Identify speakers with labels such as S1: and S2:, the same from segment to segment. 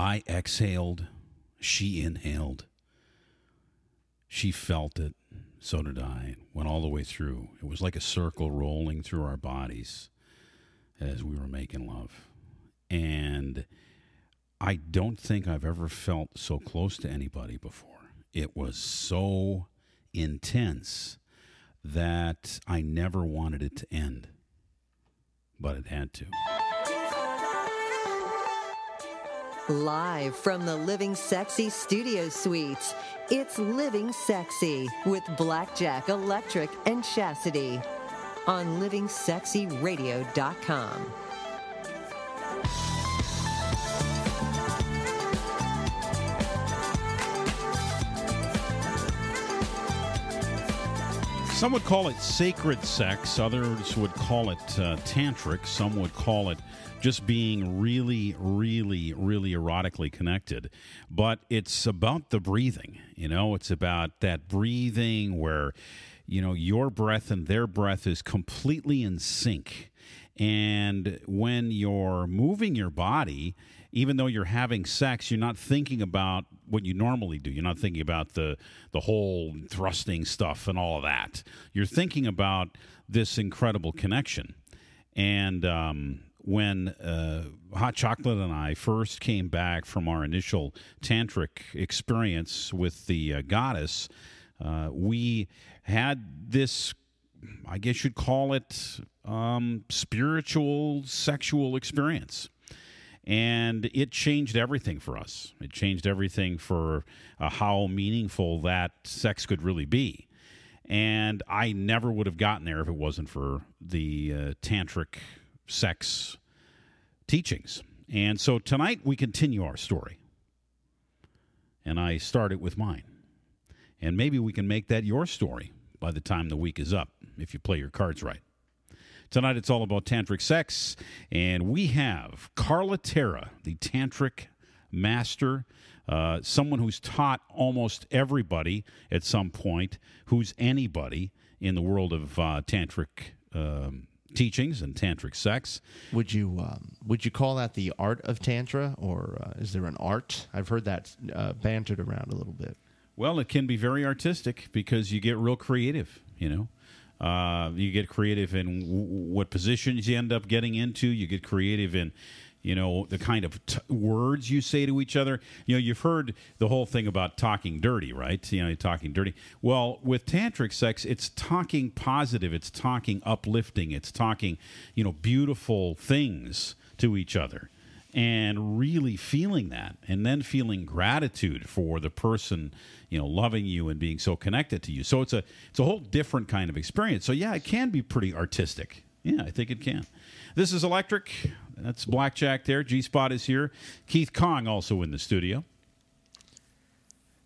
S1: I exhaled, she inhaled. She felt it, so did I. It went all the way through. It was like a circle rolling through our bodies as we were making love. And I don't think I've ever felt so close to anybody before. It was so intense that I never wanted it to end, but it had to.
S2: Live from the Living Sexy Studio Suites, it's Living Sexy with Blackjack Electric and Chastity on livingsexyradio.com.
S1: Some would call it sacred sex, others would call it uh, tantric, some would call it just being really, really, really erotically connected. But it's about the breathing, you know, it's about that breathing where, you know, your breath and their breath is completely in sync. And when you're moving your body, even though you're having sex, you're not thinking about what you normally do. You're not thinking about the the whole thrusting stuff and all of that. You're thinking about this incredible connection. And um, when uh, Hot Chocolate and I first came back from our initial tantric experience with the uh, goddess, uh, we had this. I guess you'd call it um, spiritual sexual experience and it changed everything for us. It changed everything for uh, how meaningful that sex could really be. And I never would have gotten there if it wasn't for the uh, tantric sex teachings. And so tonight we continue our story. And I start it with mine. And maybe we can make that your story by the time the week is up if you play your cards right. Tonight it's all about tantric sex, and we have Carla Terra, the tantric master, uh, someone who's taught almost everybody at some point, who's anybody in the world of uh, tantric. Um, teachings and tantric sex.
S3: Would you um, would you call that the art of tantra, or uh, is there an art? I've heard that uh, bantered around a little bit.
S1: Well, it can be very artistic because you get real creative. You know, uh, you get creative in w- what positions you end up getting into. You get creative in, you know, the kind of t- words you say to each other. You know, you've heard the whole thing about talking dirty, right? You know, talking dirty. Well, with tantric sex, it's talking positive. It's talking uplifting. It's talking, you know, beautiful things to each other and really feeling that and then feeling gratitude for the person you know loving you and being so connected to you. So it's a it's a whole different kind of experience. So yeah it can be pretty artistic. Yeah i think it can. This is electric. That's blackjack there. G spot is here. Keith kong also in the studio.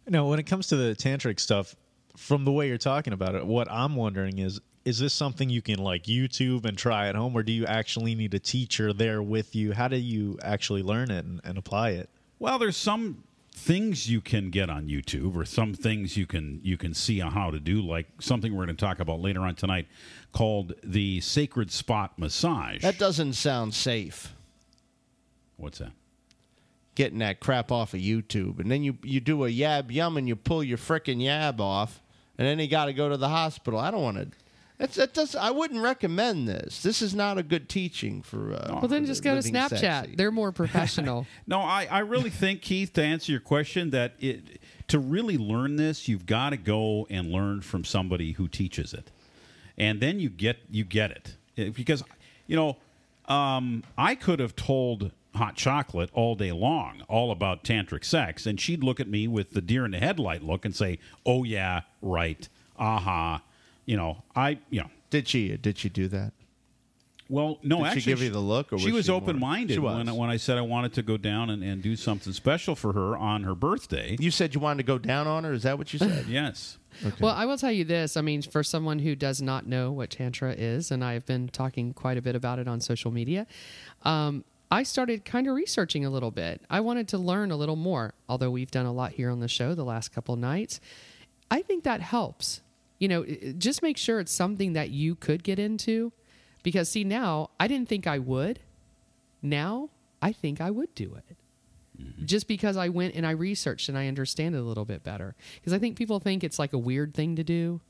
S4: No when it comes to the tantric stuff from the way you're talking about it what i'm wondering is is this something you can like YouTube and try at home, or do you actually need a teacher there with you? How do you actually learn it and, and apply it?
S1: Well, there's some things you can get on YouTube, or some things you can you can see on how to do, like something we're going to talk about later on tonight, called the sacred spot massage.
S3: That doesn't sound safe.
S1: What's that?
S3: Getting that crap off of YouTube, and then you you do a yab yum, and you pull your frickin' yab off, and then you got to go to the hospital. I don't want to that's, that does. I wouldn't recommend this. This is not a good teaching for. Uh,
S5: well, then
S3: for
S5: just go to Snapchat.
S3: sexy.
S5: They're more professional.
S1: No, I, I really think, Keith, to answer your question, that it to really learn this, you've got to go and learn from somebody who teaches it, and then you get you get it Eh, because you know um, I could have told hot chocolate all day long all about tantric sex, and she'd look at me with the deer in the headlight look and say, "Oh yeah, right, aha." You know, I you know.
S3: Did she? Did she do that?
S1: Well, no,
S3: Did she give you the look, or
S1: she
S3: was
S1: was
S3: she more-
S1: open minded when when I said I wanted to go down and, and do something special for her on her birthday.
S3: You said you wanted to go down on her. Is that what you said?
S1: Yes.
S5: Well, I will tell you this. I mean, for someone who does not know what Tantra is, and I've been talking quite a bit about it on social media, um, I started kind of researching a little bit. I wanted to learn a little more, although we've done a lot here on the show the last couple nights. I think that helps. You know, just make sure it's something that you could get into. Because, see, now I didn't think I would. Now I think I would do it. just because I went and I researched and I understand it a little bit better. Because I think people think it's like a weird thing to do.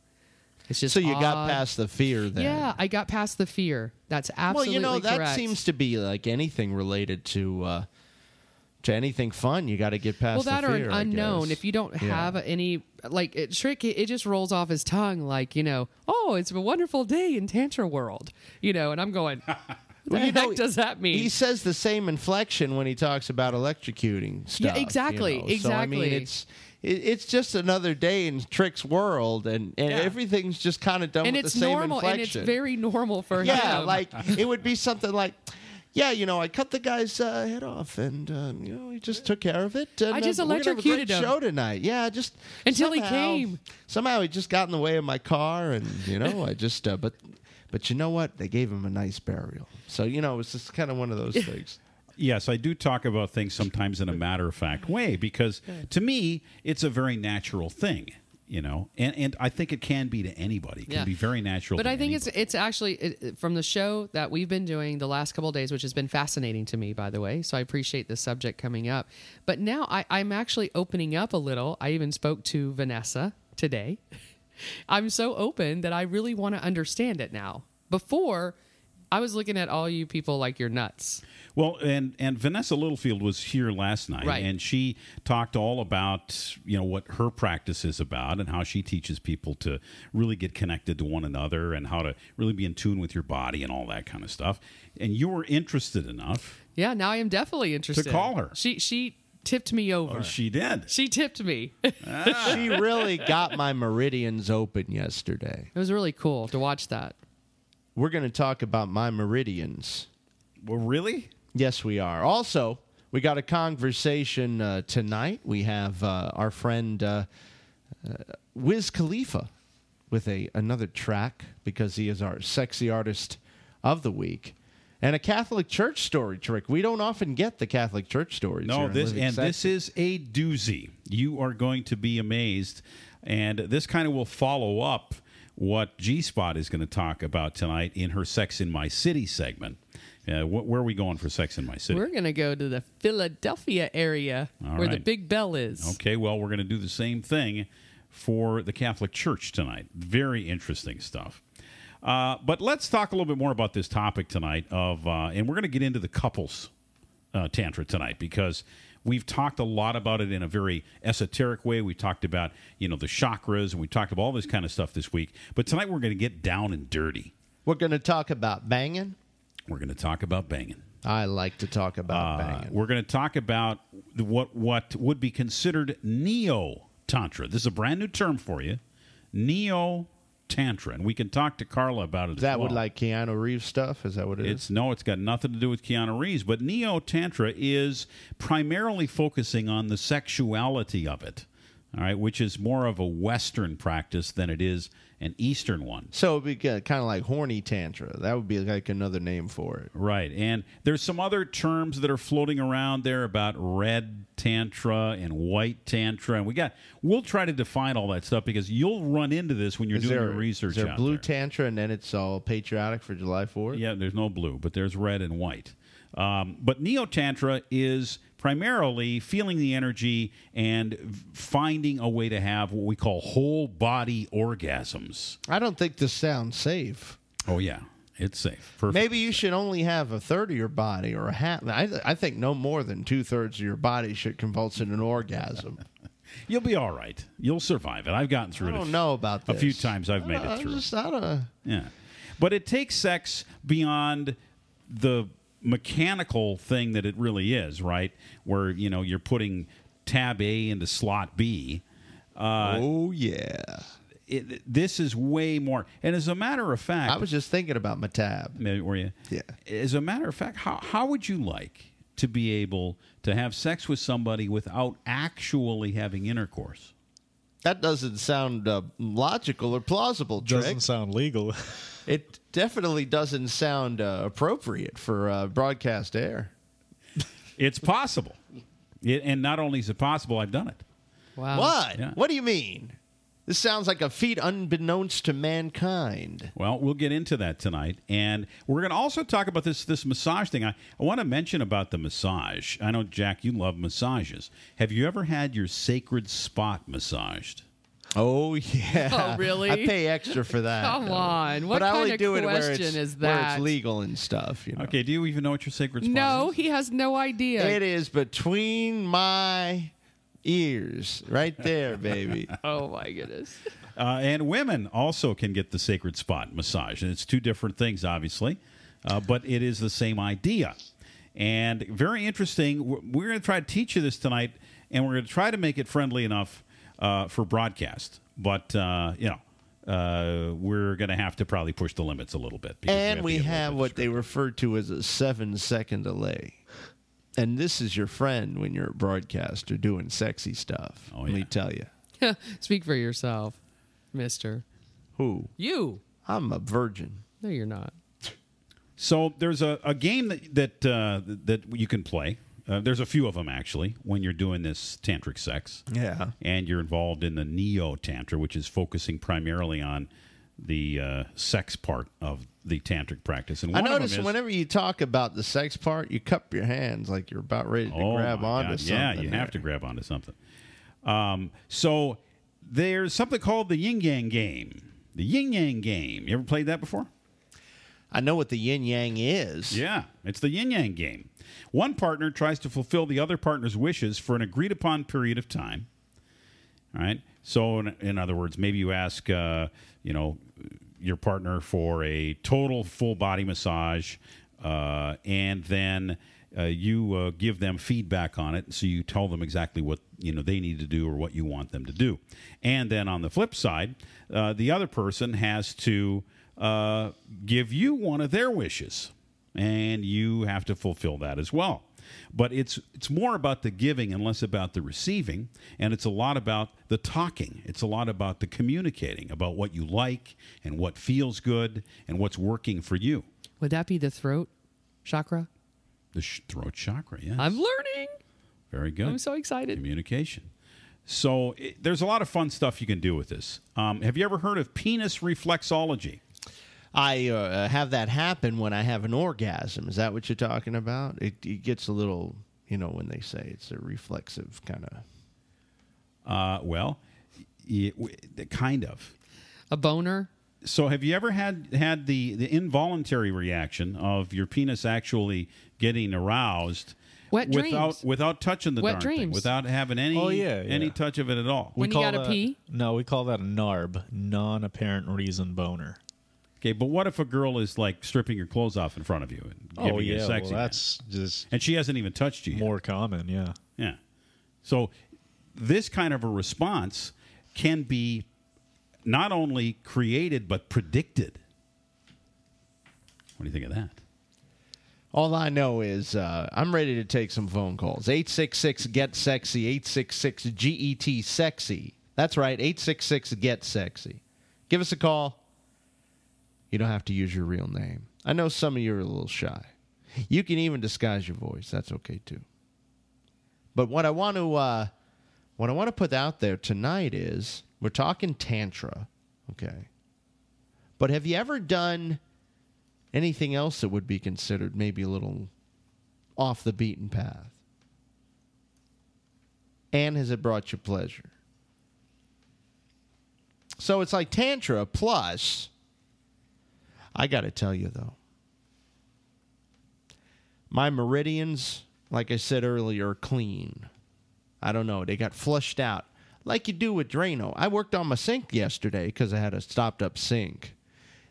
S5: It's just
S3: So you got past the fear then.
S5: Yeah, I got past the fear. That's absolutely Well,
S3: you know that
S5: correct.
S3: seems to be like anything related to uh, to anything fun. You got to get past.
S5: well that
S3: the
S5: or an unknown if you don't
S3: Yeah.
S5: have any like it, trick it, it just rolls off his tongue like you know oh it's a wonderful day in tantra world you know and i'm going what the heck
S3: know,
S5: does that mean
S3: He says the same inflection when he talks about electrocuting stuff. you
S5: exactly,
S3: know. So, I mean,
S5: exactly.
S3: it's it, it's just another day in Trick's world, and, and
S5: Yeah.
S3: everything's just kind of done
S5: and
S3: with
S5: it's
S3: the same
S5: normal and it's very normal for
S3: yeah,
S5: him Yeah,
S3: like it would be something like. Yeah, you know, I cut the guy's uh, head off, and um, you know, he just took care of it. And,
S5: I just
S3: uh, we're have a
S5: electrocuted
S3: great
S5: him.
S3: Show tonight, yeah, just
S5: Until he came.
S3: Somehow he just got in the way of my car, and you know, I just. Uh, but, but you know what? They gave him a nice burial, so you know, it's just kind of one of those things.
S1: Yes, I do talk about things sometimes in a matter of fact way because to me it's a very natural thing, you know, and and I think it can be to anybody. It can
S5: Yeah.
S1: be very natural.
S5: but I think it's
S1: anybody.
S5: it's actually it, from the show that we've been doing the last couple of days, which has been fascinating to me, by the way. So I appreciate the subject coming up. But now I, I'm actually opening up a little. I even spoke to Vanessa today. I'm so open that I really want to understand it now. Before, I was looking at all you people like you're nuts.
S1: Well, and and Vanessa Littlefield was here last night,
S5: Right.
S1: and she talked all about you know what her practice is about and how she teaches people to really get connected to one another and how to really be in tune with your body and all that kind of stuff. And you were interested enough.
S5: Yeah, now I am definitely interested.
S1: To call her.
S5: She she tipped me over.
S1: Oh, she did.
S5: she tipped me.
S3: she really got my meridians open yesterday.
S5: It was really cool to watch that.
S3: We're going to talk about my meridians.
S1: Well, really?
S3: Yes, we are. Also, we got a conversation uh, tonight. We have uh, our friend uh, uh, Wiz Khalifa with a another track because he is our sexy artist of the week. And a Catholic Church story trick. We don't often get the Catholic Church stories.
S1: No, this and this is a doozy. You are going to be amazed, and this kind of will follow up what G Spot is going to talk about tonight in her "Sex in My City" segment. Uh, wh- where are we going for "Sex in My City"?
S5: We're gonna go to the Philadelphia area
S1: All
S5: where the. Big Bell is.
S1: Okay, well, we're going to do the same thing for the Catholic Church tonight. Very interesting stuff. Uh, but let's talk a little bit more about this topic tonight. Of uh, and we're going to get into the couples uh, tantra tonight because we've talked a lot about it in a very esoteric way. We talked about you know the chakras and we talked about all this kind of stuff this week. But tonight we're going to get down and dirty.
S3: We're going to talk about banging.
S1: We're going to talk about banging.
S3: I like to talk about
S1: Uh,
S3: banging.
S1: we're going to talk about what what would be considered neo tantra. This is a brand new term for you, neo tantra, and we can talk to Carla about it.
S3: Is that
S1: well.
S3: like Keanu Reeves stuff? Is that what it is?
S1: It's no, it's got nothing to do with Keanu Reeves, but neo tantra is primarily focusing on the sexuality of it. All right, which is more of a Western practice than it is an Eastern one.
S3: So it'd be kind of like horny tantra. That would be like another name for it.
S1: Right. And there's some other terms that are floating around there about red tantra and white tantra. And we got we'll try to define all that stuff because you'll run into this when you're
S3: Is
S1: doing
S3: there,
S1: your research
S3: is there blue
S1: there.
S3: tantra and then it's all patriotic for July 4th?
S1: yeah, there's no blue, but there's red and white. Um, but neo tantra is primarily feeling the energy and finding a way to have what we call whole body orgasms.
S3: I don't think this sounds safe.
S1: Oh yeah, it's safe. Perfect.
S3: Maybe you should only have a third of your body or a half. I, I think no more than two thirds of your body should convulse in an orgasm.
S1: You'll be all right. You'll survive it. I've gotten through
S3: I
S1: it. a
S3: don't know about
S1: a few times. I've made
S3: I
S1: it through.
S3: Just, I don't,
S1: Yeah. But it takes sex beyond the mechanical thing that it really is, right? Where, you know, you're putting tab A into slot B. Uh,
S3: oh, yeah.
S1: It, this is way more. And as a matter of fact,
S3: I was just thinking about my tab.
S1: Were you?
S3: Yeah.
S1: As a matter of fact, how, how would you like to be able to have sex with somebody without actually having intercourse?
S3: That doesn't sound uh, logical or plausible, Trick.
S4: Doesn't sound legal.
S3: It definitely doesn't sound uh, appropriate for uh, broadcast air.
S1: It's possible. It, and not only is it possible, I've done it.
S5: Wow.
S3: What?
S1: Yeah.
S3: What do you mean? This sounds like a feat unbeknownst to mankind.
S1: Well, we'll get into that tonight, and we're going to also talk about this this massage thing. I, I want to mention about the massage. I know Jack, you love massages. Have you ever had your sacred spot massaged?
S3: Oh yeah.
S5: Oh, really?
S3: I pay extra for that.
S5: Come
S3: though.
S5: on. What
S3: but I
S5: kind
S3: only
S5: of
S3: do it where
S5: question
S3: it's,
S5: is
S3: Where
S5: that?
S3: it's legal and stuff. You know.
S1: Okay, do you even know what your sacred spot
S5: No,
S1: is?
S5: No, he has no idea.
S3: It is between my ears, right there, baby.
S5: oh my goodness.
S1: Uh, and women also can get the sacred spot massage. And it's two different things, obviously, uh, but it is the same idea. And very interesting. We're- We're going to try to teach you this tonight, and we're going to try to make it friendly enough uh, for broadcast. But, uh, you know, uh, we're going to have to probably push the limits a little bit.
S3: and we
S1: get a little
S3: have what they refer to as a seven second delay. And this is your friend when you're a broadcaster doing sexy stuff.
S1: Oh,
S3: Let me tell you.
S5: Speak for yourself, mister.
S3: Who?
S5: You.
S3: I'm a virgin.
S5: No, you're not.
S1: So there's a, a game that that uh, that you can play. Uh, there's a few of them actually when you're doing this tantric sex.
S3: Yeah.
S1: and you're involved in the neo tantra, which is focusing primarily on the uh, sex part of the tantric practice. And
S3: I notice
S1: is,
S3: whenever you talk about the sex part, you cup your hands like you're about ready to
S1: oh
S3: grab onto
S1: God,
S3: something.
S1: yeah, you have to grab onto something. Um, so there's something called the yin yang game. The yin yang game. You ever played that before?
S3: I know what the yin yang is.
S1: Yeah, it's the yin yang game. One partner tries to fulfill the other partner's wishes for an agreed upon period of time. All right. So, in, in other words, maybe you ask, uh, you know, your partner for a total full body massage, uh, and then uh, you uh, give them feedback on it. So you tell them exactly what you know they need to do or what you want them to do. And then on the flip side, uh, the other person has to give you one of their wishes and you have to fulfill that as well. But it's it's more about the giving and less about the receiving, and it's a lot about the talking. It's a lot about the communicating about what you like and what feels good and what's working for you.
S5: Would that be the throat chakra?
S1: The sh- throat chakra, yes,
S5: I'm learning.
S1: very good.
S5: I'm so excited.
S1: communication. So it, there's a lot of fun stuff you can do with this. Um, have you ever heard of penis reflexology?
S3: I uh, have that happen when I have an orgasm. Is that what you're talking about? It, it gets a little, you know, when they say it's a reflexive kind of.
S1: Uh, well, y- w- kind of.
S5: A boner?
S1: So, have you ever had had the the involuntary reaction of your penis actually getting aroused
S5: Wet
S1: without
S5: dreams.
S1: without touching the
S5: Wet
S1: darn thing,
S5: dreams.
S1: without having any
S4: Oh, yeah,
S1: any touch of it at all?
S5: When you
S4: call
S5: gotta
S4: that-
S5: pee?
S4: No, we call that a NARB, non-apparent reason boner.
S1: Okay, but what if a girl is like stripping your clothes off in front of you and giving
S4: oh
S1: you
S4: yeah,
S1: a
S4: well,
S1: sexy,
S4: that's just
S1: and she hasn't even touched you yet?
S4: more common. Yeah.
S1: Yeah. So this kind of a response can be not only created but predicted. What do you think of that?
S3: All I know is uh, I'm ready to take some phone calls. 866 Get Sexy, 866 GET Sexy. That's right, 866 Get Sexy. Give us a call. You don't have to use your real name. I know some of you are a little shy. You can even disguise your voice. That's okay too. But what I want to uh, what I want to put out there tonight is we're talking tantra, okay? But have you ever done anything else that would be considered maybe a little off the beaten path? And has it brought you pleasure? So it's like Tantra plus. I got to tell you though, my meridians, like I said earlier, are clean. I don't know. They got flushed out like you do with Drano. I worked on my sink yesterday because I had a stopped up sink.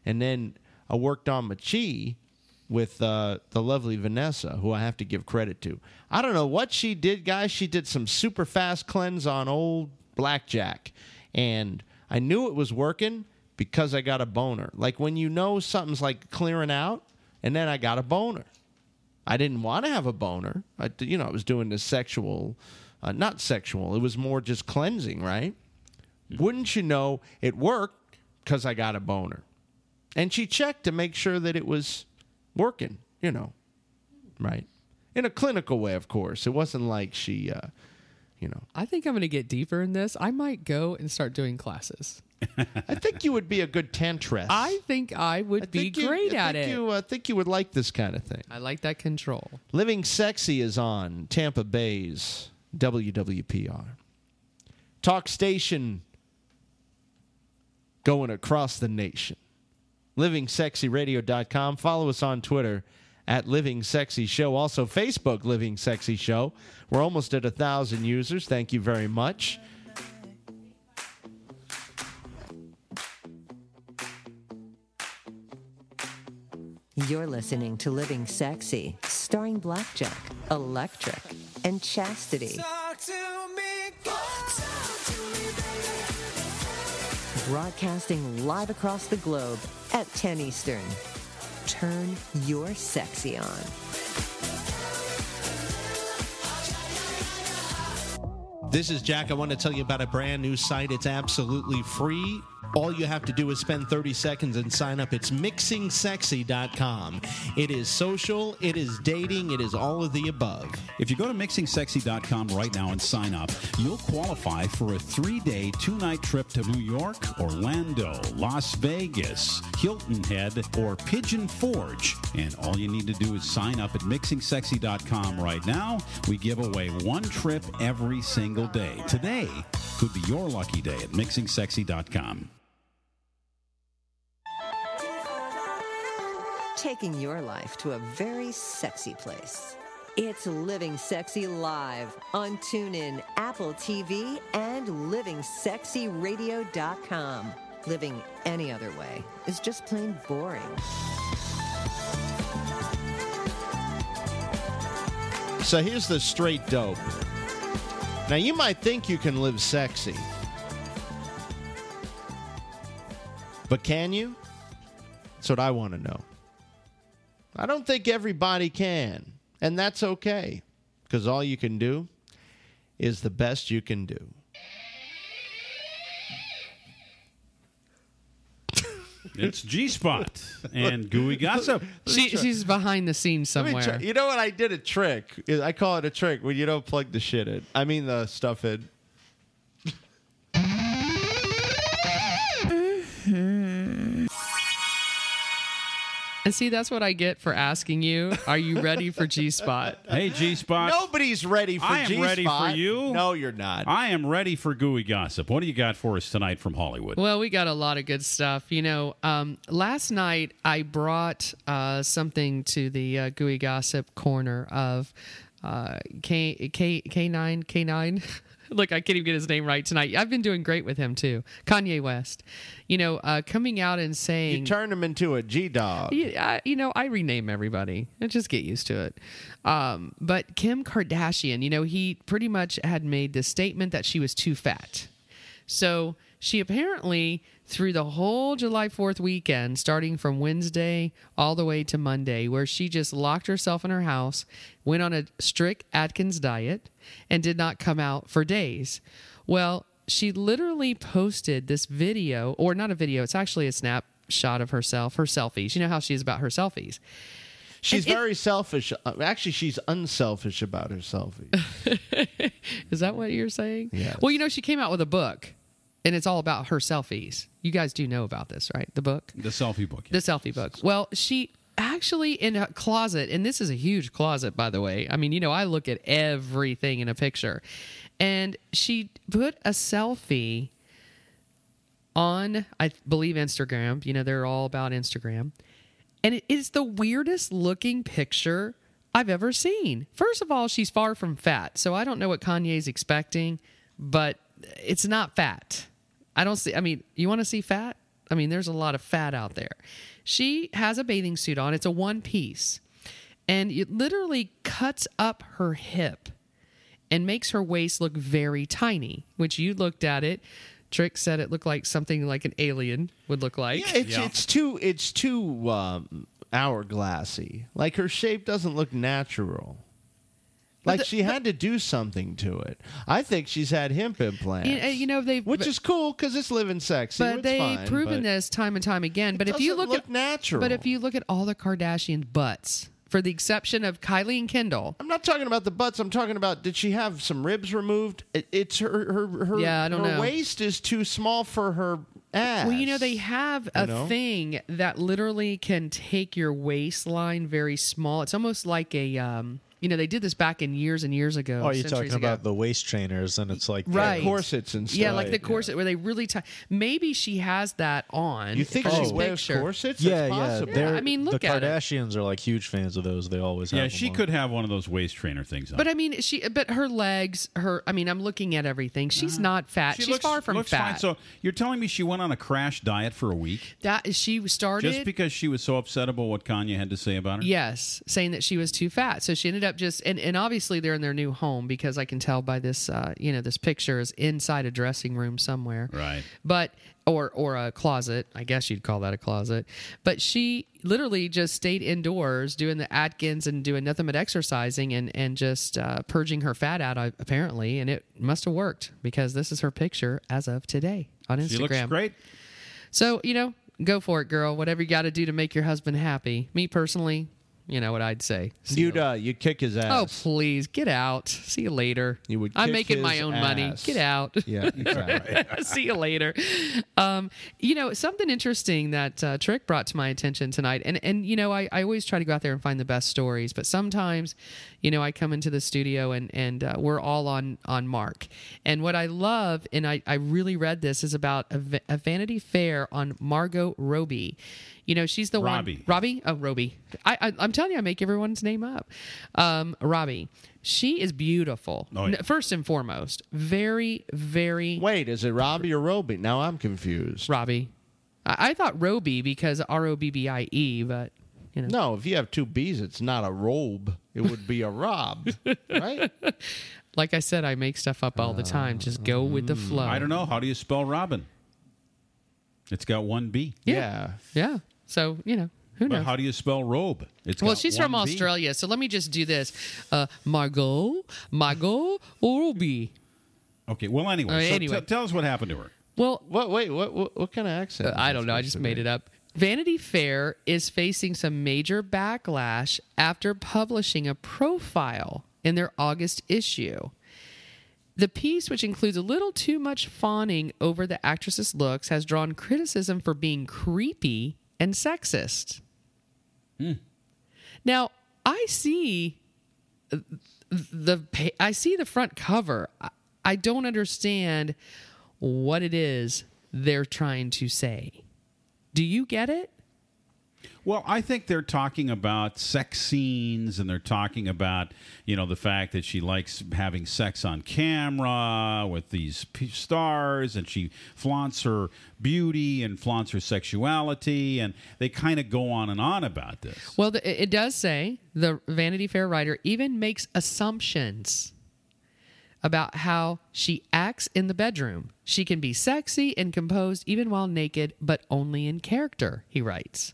S3: And then I worked on my chi with uh, the lovely Vanessa, who I have to give credit to. I don't know what she did, guys. She did some super fast cleanse on old Blackjack. And I knew it was working because I got a boner. Like when you know something's like clearing out, and then I got a boner. I didn't want to have a boner. I, you know, I was doing this sexual, uh, not sexual. It was more just cleansing, right? Wouldn't you know it worked because I got a boner. And she checked to make sure that it was working, you know, right? In a clinical way, of course. It wasn't like she, uh, you know.
S5: I think I'm going to get deeper in this. I might go and start doing classes.
S3: I think you would be a good tantress.
S5: I think I would
S3: I
S5: be
S3: think you-
S5: great
S3: I
S5: at
S3: think
S5: it.
S3: You, uh, think you would like this kind of thing.
S5: I like that control.
S3: Living Sexy is on Tampa Bay's WWPR. Talk station going across the nation. LivingSexyRadio.com. Follow us on Twitter at Living Sexy Show. Also, Facebook Living Sexy Show. We're almost at a thousand users. Thank you very much.
S2: You're listening to Living Sexy, starring Blackjack, Electric, and Chastity. Broadcasting live across the globe at 10 Eastern. Turn your sexy on.
S3: This is Jack. I want to tell you about a brand new site. It's absolutely free. All you have to do is spend 30 seconds and sign up. It's mixingsexy.com. It is social, it is dating, it is all of the above.
S1: If you go to mixingsexy.com right now and sign up, you'll qualify for a three day, two night trip to New York, Orlando, Las Vegas, Hilton Head, or Pigeon Forge. And all you need to do is sign up at mixingsexy.com right now. We give away one trip every single day. Today could be your lucky day at mixingsexy.com.
S2: Taking your life to a very sexy place. It's Living Sexy Live on TuneIn, Apple TV, and LivingSexyRadio.com. Living any other way is just plain boring.
S3: So here's the straight dope. Now, you might think you can live sexy, but can you? That's what I want to know. I don't think everybody can, and that's okay, because all you can do is the best you can do.
S1: It's G Spot and Gooey Gossip.
S5: She, she's behind the scenes
S3: Let me
S5: somewhere.
S3: try- You know what? I did a trick. I call it a trick when you don't plug the shit in. I mean the stuff in. Mm-hmm.
S5: And see, that's what I get for asking you, are you ready for G Spot?
S1: Hey, G Spot.
S3: Nobody's ready for G Spot.
S1: I am
S3: G-spot.
S1: ready for you.
S3: No, you're not.
S1: I am ready for Gooey Gossip. What do you got for us tonight from Hollywood?
S5: Well, we got a lot of good stuff. You know, um, last night I brought uh, something to the uh, Gooey Gossip corner of uh, K K K nine K nine. Look, I can't even get his name right tonight. I've been doing great with him too. Kanye West, you know, uh, coming out and saying,
S3: you turned him into a G dog.
S5: Yeah, I, you know, I rename everybody. I just get used to it. Um, but Kim Kardashian, you know, he pretty much had made the statement that she was too fat. So she apparently, through the whole July 4th weekend, starting from Wednesday all the way to Monday, where she just locked herself in her house, went on a strict Atkins diet, and did not come out for days. Well, she literally posted this video, or not a video, it's actually a snapshot of herself, her selfies. You know how she is about her selfies.
S3: She's
S5: And it-
S3: very selfish. Uh, Actually, she's unselfish about her selfies.
S5: Is that what you're saying?
S3: Yeah.
S5: Well, you know, she came out with a book, and it's all about her selfies. You guys do know about this, right? The book,
S1: the selfie book.
S5: the selfie book. Well, she actually in a closet, and this is a huge closet, by the way. I mean, you know, I look at everything in a picture, and she put a selfie on, I believe, Instagram. You know, they're all about Instagram. And it is the weirdest looking picture I've ever seen. First of all, she's far from fat. So I don't know what Kanye's expecting, but it's not fat. I don't see, I mean, you want to see fat? I mean, there's a lot of fat out there. She has a bathing suit on, it's a one piece, and it literally cuts up her hip and makes her waist look very tiny, which you looked at it. Trick said it looked like something like an alien would look like.
S3: Yeah, it's
S1: Yeah.
S3: it's too it's too um, hourglassy. Like her shape doesn't look natural. Like
S5: the-
S3: she had to do something to it. I think she's had hemp implants.
S5: You, you know they've
S3: which
S5: but-
S3: is cool because it's living sexy.
S5: but they've proven
S3: but
S5: this time and time again. But if you look,
S3: look
S5: at
S3: natural.
S5: but if you look at all the Kardashian butts for the exception of Kylie and Kendall.
S3: I'm not talking about the butts. I'm talking about did she have some ribs removed? It, it's her her her,
S5: Yeah, I don't
S3: her
S5: know.
S3: waist is too small for her ass.
S5: Well, you know, they have a
S3: know?
S5: thing that literally can take your waistline very small. It's almost like a, um, you know, they did this back in years and years ago.
S4: Oh, you're
S5: centuries
S4: talking
S5: ago.
S4: about the waist trainers, and it's like
S5: Right.
S3: corsets and stuff.
S5: Yeah, like the
S4: Right,
S5: corset where they really tie. Maybe she has that on.
S3: You think
S5: for
S3: she wears
S5: picture.
S3: corsets?
S4: Yeah,
S3: That's
S4: yeah.
S5: I mean, look
S4: the
S5: at it.
S4: Kardashians are like huge fans of those. They always have.
S1: Yeah,
S4: them
S1: she
S4: on.
S1: could have one of those waist trainer things on.
S5: But I mean, she. But her legs, her. I mean, I'm looking at everything. She's ah. not fat.
S1: She
S5: She's
S1: looks,
S5: far from
S1: looks
S5: fat.
S1: fine. So you're telling me she went on a crash diet for a week
S5: that is she started.
S1: just because she was so upset about what Kanye had to say about her?
S5: Yes, saying that she was too fat. So she ended up just and, and obviously they're in their new home because I can tell by this uh, you know, this picture is inside a dressing room somewhere.
S1: Right.
S5: But or or a closet. I guess you'd call that a closet. But she literally just stayed indoors doing the Atkins and doing nothing but exercising and and just uh, purging her fat out uh, apparently and it must have worked because this is her picture as of today on Instagram.
S1: She looks great.
S5: So, you know, go for it, girl. Whatever you got to do to make your husband happy. Me personally, you know what I'd say. See
S3: You'd
S5: you-
S3: uh, you'd kick his ass.
S5: oh, please, get out. See you later.
S3: You would
S5: I'm making my own money. Get out.
S3: yeah, exactly.
S5: See you later. Um, you know, something interesting that uh, Trick brought to my attention tonight, and and you know, I, I always try to go out there and find the best stories, but sometimes, you know, I come into the studio and and uh, we're all on on mark. And what I love, and I I really read this is about a, a Vanity Fair on Margot Robbie. You know, she's the
S1: Robbie.
S5: one. Robbie? Oh, Robbie. I, I, I'm telling you, I make everyone's name up. Um, Robbie. She is beautiful.
S1: Oh, yeah.
S5: First and foremost, very, very
S3: Wait, is it Robbie or Roby? Now I'm confused.
S5: Robbie. I, I thought Roby because R O B B I E, but you know.
S3: No, if you have two B's, it's not a robe. It would be a rob, right?
S5: Like I said, I make stuff up all the time. Just go with the flow.
S1: I don't know. How do you spell Robin? It's got one B.
S5: Yeah. Yeah. So you know who
S1: But
S5: knows.
S1: how do you spell robe? It's
S5: well, she's from
S1: B.
S5: Australia, so let me just do this. Uh, Margot, Margot, Robbie.
S1: Okay. Well, anyway.
S5: Uh,
S1: so
S5: anyway.
S1: t- tell us what happened to her.
S5: Well,
S3: What? Wait, what? What, what kind of accent? is
S5: I don't know. I just made
S3: be?
S5: it up. Vanity Fair is facing some major backlash after publishing a profile in their August issue. The piece, which includes a little too much fawning over the actress's looks, has drawn criticism for being creepy and sexist. Hmm. Now, I see uh, the I see the front cover. I, I don't understand what it is they're trying to say. Do you get it?
S1: Well, I think they're talking about sex scenes and they're talking about, you know, the fact that she likes having sex on camera with these stars and she flaunts her beauty and flaunts her sexuality. And they kind of go on and on about this.
S5: Well, it does say the Vanity Fair writer even makes assumptions about how she acts in the bedroom. She can be sexy and composed even while naked, but only in character, he writes.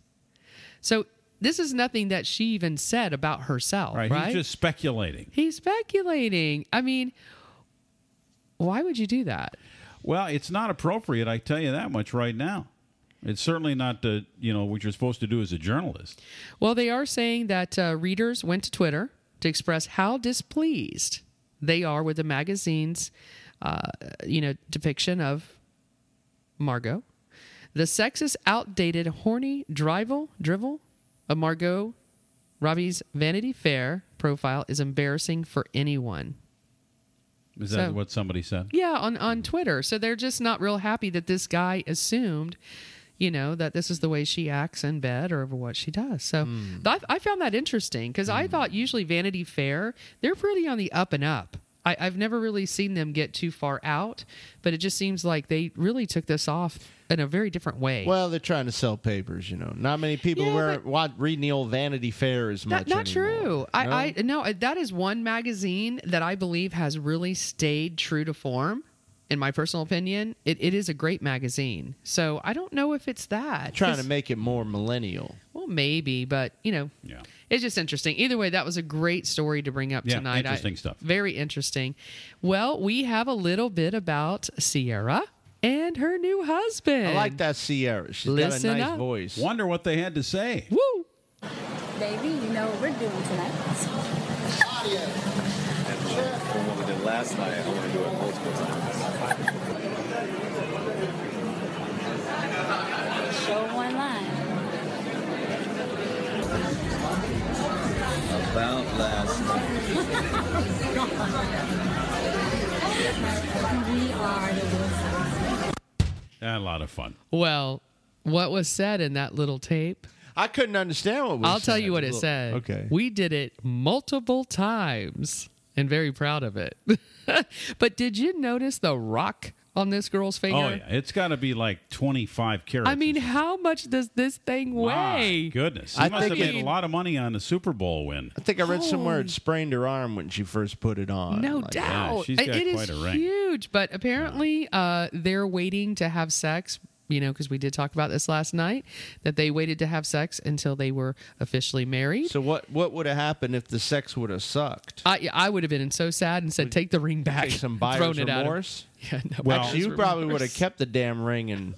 S5: So this is nothing that she even said about herself,
S1: Right?
S5: right?
S1: He's just speculating.
S5: He's speculating. I mean, why would you do that?
S1: Well, it's not appropriate, I tell you that much right now. It's certainly not, the, you know, what you're supposed to do as a journalist.
S5: Well, they are saying that uh, readers went to Twitter to express how displeased they are with the magazine's, uh, you know, depiction of Margot. The sexist, outdated, horny drivel drivel of Margot Robbie's Vanity Fair profile is embarrassing for anyone.
S1: Is that
S5: So-
S1: what somebody said?
S5: Yeah, on on Twitter. So they're just not real happy that this guy assumed, you know, that this is the way she acts in bed or what she does. So hmm. I, I found that interesting because I hmm. thought usually Vanity Fair they're pretty on the up and up. I, I've never really seen them get too far out, but it just seems like they really took this off in a very different way.
S3: Well, they're trying to sell papers, you know. Not many people
S5: Yeah,
S3: wear
S5: but-
S3: want reading the old Vanity Fair as
S5: Not,
S3: much.
S5: not
S3: anymore.
S5: true.
S3: No?
S5: I, I no, that is one magazine that I believe has really stayed true to form. In my personal opinion, it, it is a great magazine. So I don't know if it's that.
S3: Trying to make it more millennial.
S5: well, maybe, but you know,
S1: Yeah.
S5: It's just interesting. Either way, that was a great story to bring up
S1: Yeah,
S5: tonight. I-
S1: interesting stuff.
S5: Very interesting. Well, we have a little bit about Ciara and her new husband.
S3: I like that Ciara. She's
S5: Listen
S3: got a nice
S5: up.
S3: voice.
S1: Wonder what they had to say.
S5: Woo!
S6: baby. You know what we're doing tonight.
S7: From what we did last night, I want to do it multiple times.
S6: Show one line.
S7: About last night.
S6: We are the
S1: A lot of fun.
S5: Well, what was said in that little tape?
S3: I couldn't understand what was
S5: I'll tell you what it said.
S3: Okay.
S5: We did it multiple times and very proud of it. but did you notice the rock on this girl's finger?
S1: Oh yeah, it's got to be like twenty five carats.
S5: I mean, how much does this thing
S1: My
S5: weigh?
S1: goodness, he
S3: I
S1: must have made
S5: it-
S1: a lot of money on the Super Bowl win.
S3: I think I read somewhere
S5: Oh.
S3: it sprained her arm when she first put it on.
S5: No
S3: Like,
S5: doubt.
S1: she's
S5: It-
S1: got
S5: it is
S1: quite a ring.
S5: huge. But apparently, uh, they're waiting to have sex. You know, because we did talk about this last night, that they waited to have sex until they were officially married.
S3: So what what would have happened if the sex would have sucked?
S5: I, I would have been so sad and said, "Take the ring back."
S3: Take some
S5: thrown
S3: buyer's
S5: it at her.
S3: remorse.
S5: Yeah, no.
S1: Well-
S3: you
S5: buyer's
S3: probably would have kept the damn ring and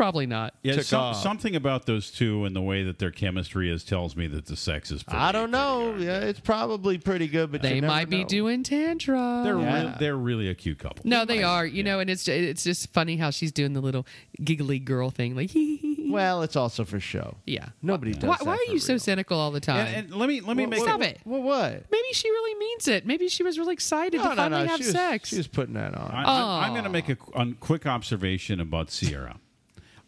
S5: Probably not.
S1: Yeah,
S3: took
S1: some,
S3: off.
S1: something about those two and the way that their chemistry is tells me that the sex is. Pretty,
S3: I don't know.
S1: pretty
S3: Yeah, it's probably pretty good, but
S5: They
S3: you never
S5: might be
S3: know.
S5: doing tantra.
S1: They're
S3: Yeah.
S1: real they're really a cute couple.
S5: no, they are. You know, and it's it's just funny how she's doing the little giggly girl thing, like hee hee hee.
S3: Well, it's also for show.
S5: Yeah.
S3: Nobody does
S5: Why,
S3: that
S5: why are you so cynical all the time?
S1: And, and let me let me
S3: What-
S1: make
S5: Stop
S1: a,
S5: it.
S3: Well, what?
S5: Maybe she really means it. Maybe she was really excited
S3: No,
S5: to
S3: no,
S5: finally
S3: no.
S5: have
S3: She was,
S5: sex.
S3: she was putting that on.
S1: I, I'm, I'm going to make a, a quick observation about Ciara.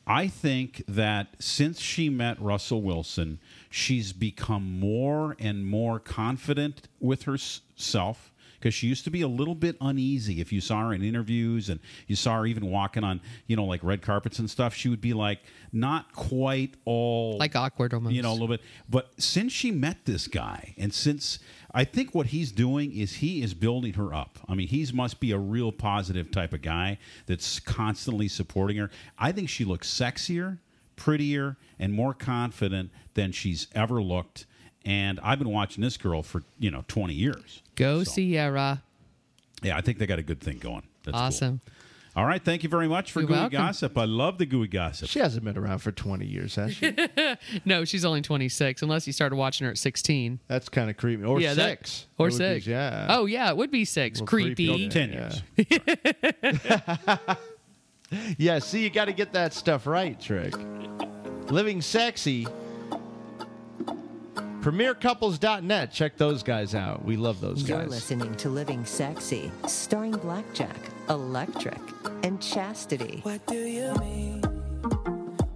S1: I think that since she met Russell Wilson, she's become more and more confident with herself because she used to be a little bit uneasy if you saw her in interviews and you saw her even walking on, you know, like red carpets and stuff. She would be like not quite all
S5: like awkward almost.
S1: you know, a little bit. But since she met this guy, and since I think what he's doing is he is building her up. I mean, he's must be a real positive type of guy that's constantly supporting her. I think she looks sexier, prettier, and more confident than she's ever looked. And I've been watching this girl for you know twenty years.
S5: Go
S1: So,
S5: Ciara.
S1: Yeah, I think they got a good thing going. That's cool.
S5: awesome.
S1: All right, thank you very much for
S5: You're
S1: gooey
S5: welcome.
S1: gossip. I love the gooey gossip.
S3: she hasn't been around for 20 years, has she?
S5: No, she's only 26, unless you started watching her at 16.
S3: That's kind of creepy. Or
S5: yeah, that-
S3: six.
S5: or
S3: It would be-
S5: six.
S3: yeah.
S5: Oh, yeah, it would be six.
S3: Well,
S5: Creepy.
S3: creepy,
S1: Ten
S3: Yeah.
S1: years.
S3: Yeah, see, you got to get that stuff right, Trick. Living Sexy. PremierCouples.net. Check those guys out. We love those
S2: You're
S3: guys.
S2: listening to Living Sexy, starring Blackjack, Electric, and Chastity.
S8: What do you mean?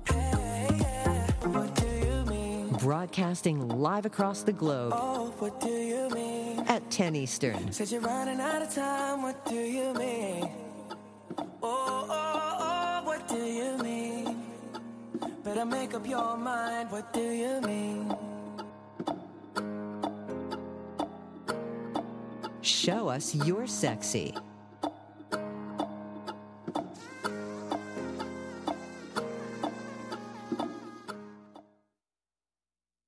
S8: Hey, yeah. What do you mean?
S2: Broadcasting live across the globe
S8: Oh, what do you mean?
S2: at 10 Eastern.
S8: Said you're running out of time. What do you mean? Oh, oh, oh, what do you mean? Better make up your mind. What do you mean?
S2: Show us you're sexy.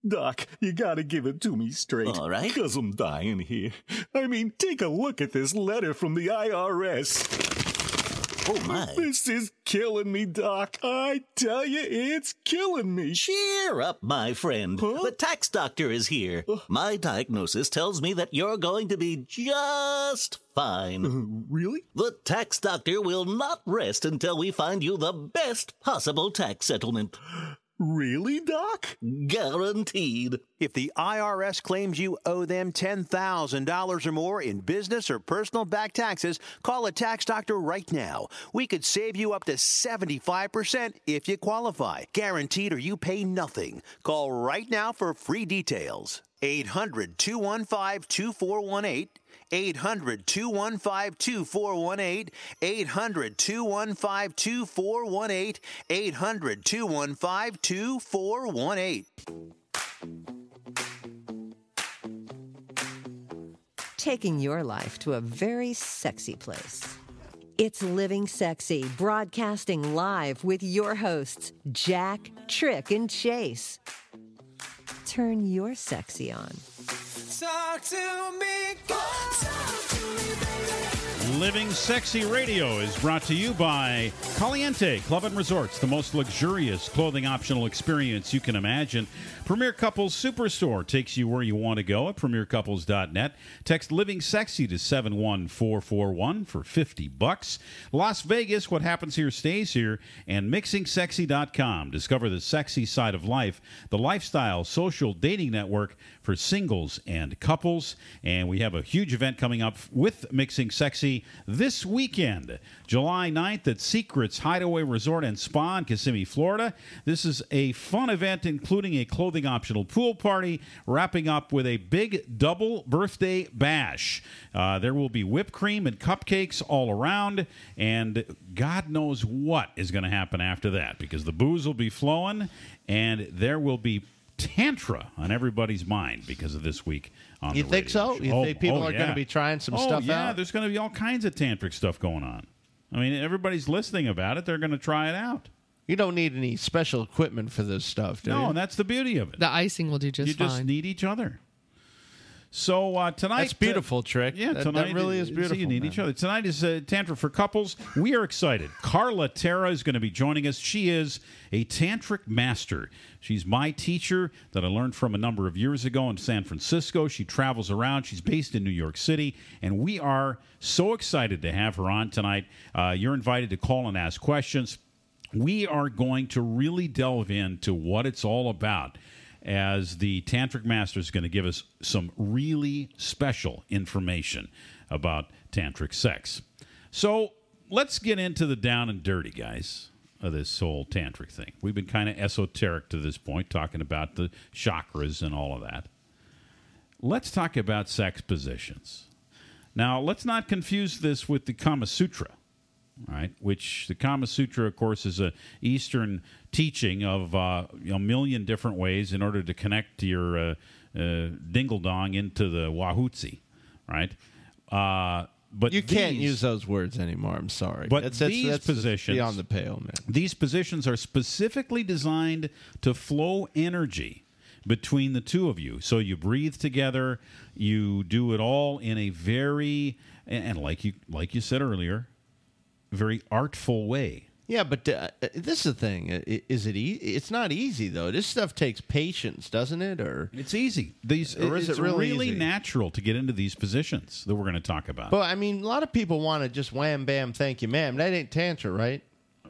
S9: Doc, you gotta give it to me straight.
S10: All right.
S9: Cause I'm dying here. I mean, take a look at this letter from the IRS.
S10: Oh my.
S9: This is killing me, Doc. I tell you, it's killing me.
S10: Cheer up, my friend.
S9: Huh?
S10: The tax doctor is here. Uh. My diagnosis tells me that you're going to be just fine.
S9: Uh, really?
S10: The tax doctor will not rest until we find you the best possible tax settlement.
S9: Really, Doc?
S10: Guaranteed.
S11: If the IRS claims you owe them $10,000 or more in business or personal back taxes, call a tax doctor right now. We could save you up to 75% if you qualify. Guaranteed or you pay nothing. Call right now for free details. 800 215 2418. 800 215 2418. 800 215 2418. 800 215 2418.
S2: taking your life to a very sexy place. It's Living Sexy, broadcasting live with your hosts, Jack, Trick, and Chase. Turn your sexy on.
S8: Talk to me. Talk to me, baby.
S1: Living Sexy Radio is brought to you by Caliente Club and Resorts, the most luxurious clothing optional experience you can imagine. Premier Couples Superstore takes you where you want to go at premiercouples.net. Text Living Sexy to 71441 for 50 bucks. Las Vegas, what happens here stays here, and mixingsexy.com. Discover the sexy side of life, the lifestyle social dating network for singles and couples. And we have a huge event coming up with Mixing Sexy this weekend, July 9th at Secrets Hideaway Resort and Spa in Kissimmee, Florida. This is a fun event including a clothing optional pool party, wrapping up with a big double birthday bash. Uh, there will be whipped cream and cupcakes all around, and God knows what is going to happen after that because the booze will be flowing and there will be tantra on everybody's mind because of this week on
S3: You
S1: the
S3: think
S1: radio
S3: so?
S1: show.
S3: You think oh, people oh, are gonna be trying some
S1: oh,
S3: stuff
S1: yeah,
S3: out?
S1: there's going to be all kinds of tantric stuff going on. I mean, everybody's listening about it. They're going to try it out.
S3: You don't need any special equipment for this stuff, do
S1: No,
S3: you?
S1: and that's the beauty of it.
S5: The icing will do just fine.
S1: you
S5: fine.
S1: just need each other. So uh, tonight,
S3: That's beautiful, Trick.
S1: Yeah,
S3: That-
S1: tonight
S3: that really is
S1: so
S3: beautiful,
S1: you need
S3: man.
S1: each other. Tonight is uh, Tantra for couples. We are excited. Carla Terra is going to be joining us. She is a tantric master. She's my teacher that I learned from a number of years ago in San Francisco. She travels around. She's based in New York City, and we are so excited to have her on tonight. Uh, you're invited to call and ask questions we are going to really delve into what it's all about as the tantric master is going to give us some really special information about tantric sex. So let's get into the down and dirty guys of this whole tantric thing. We've been kind of esoteric to this point talking about the chakras and all of that. Let's talk about sex positions. Now let's not confuse this with the kama sutra right? Which the Kama Sutra, of course, is a Eastern teaching of uh, a million different ways in order to connect your uh, uh, dingle dong into the wahutzi, right? Uh, but
S3: you can't use those words anymore. I'm sorry.
S1: But
S3: that's, that's,
S1: these
S3: that's
S1: positions
S3: beyond the pale, man.
S1: These positions are specifically designed to flow energy between the two of you. So you breathe together. You do it all in a very and, and like you like you said earlier, very artful way.
S3: Yeah, but uh, uh, this is the thing. Is it? E- it's not easy though. This stuff takes patience, doesn't it? Or
S1: It's easy. These
S3: Or is
S1: it's
S3: it really
S1: really natural to get into these positions that we're going to talk about.
S3: But I mean, a lot of people want to just wham bam, thank you, ma'am. That ain't tantra, right?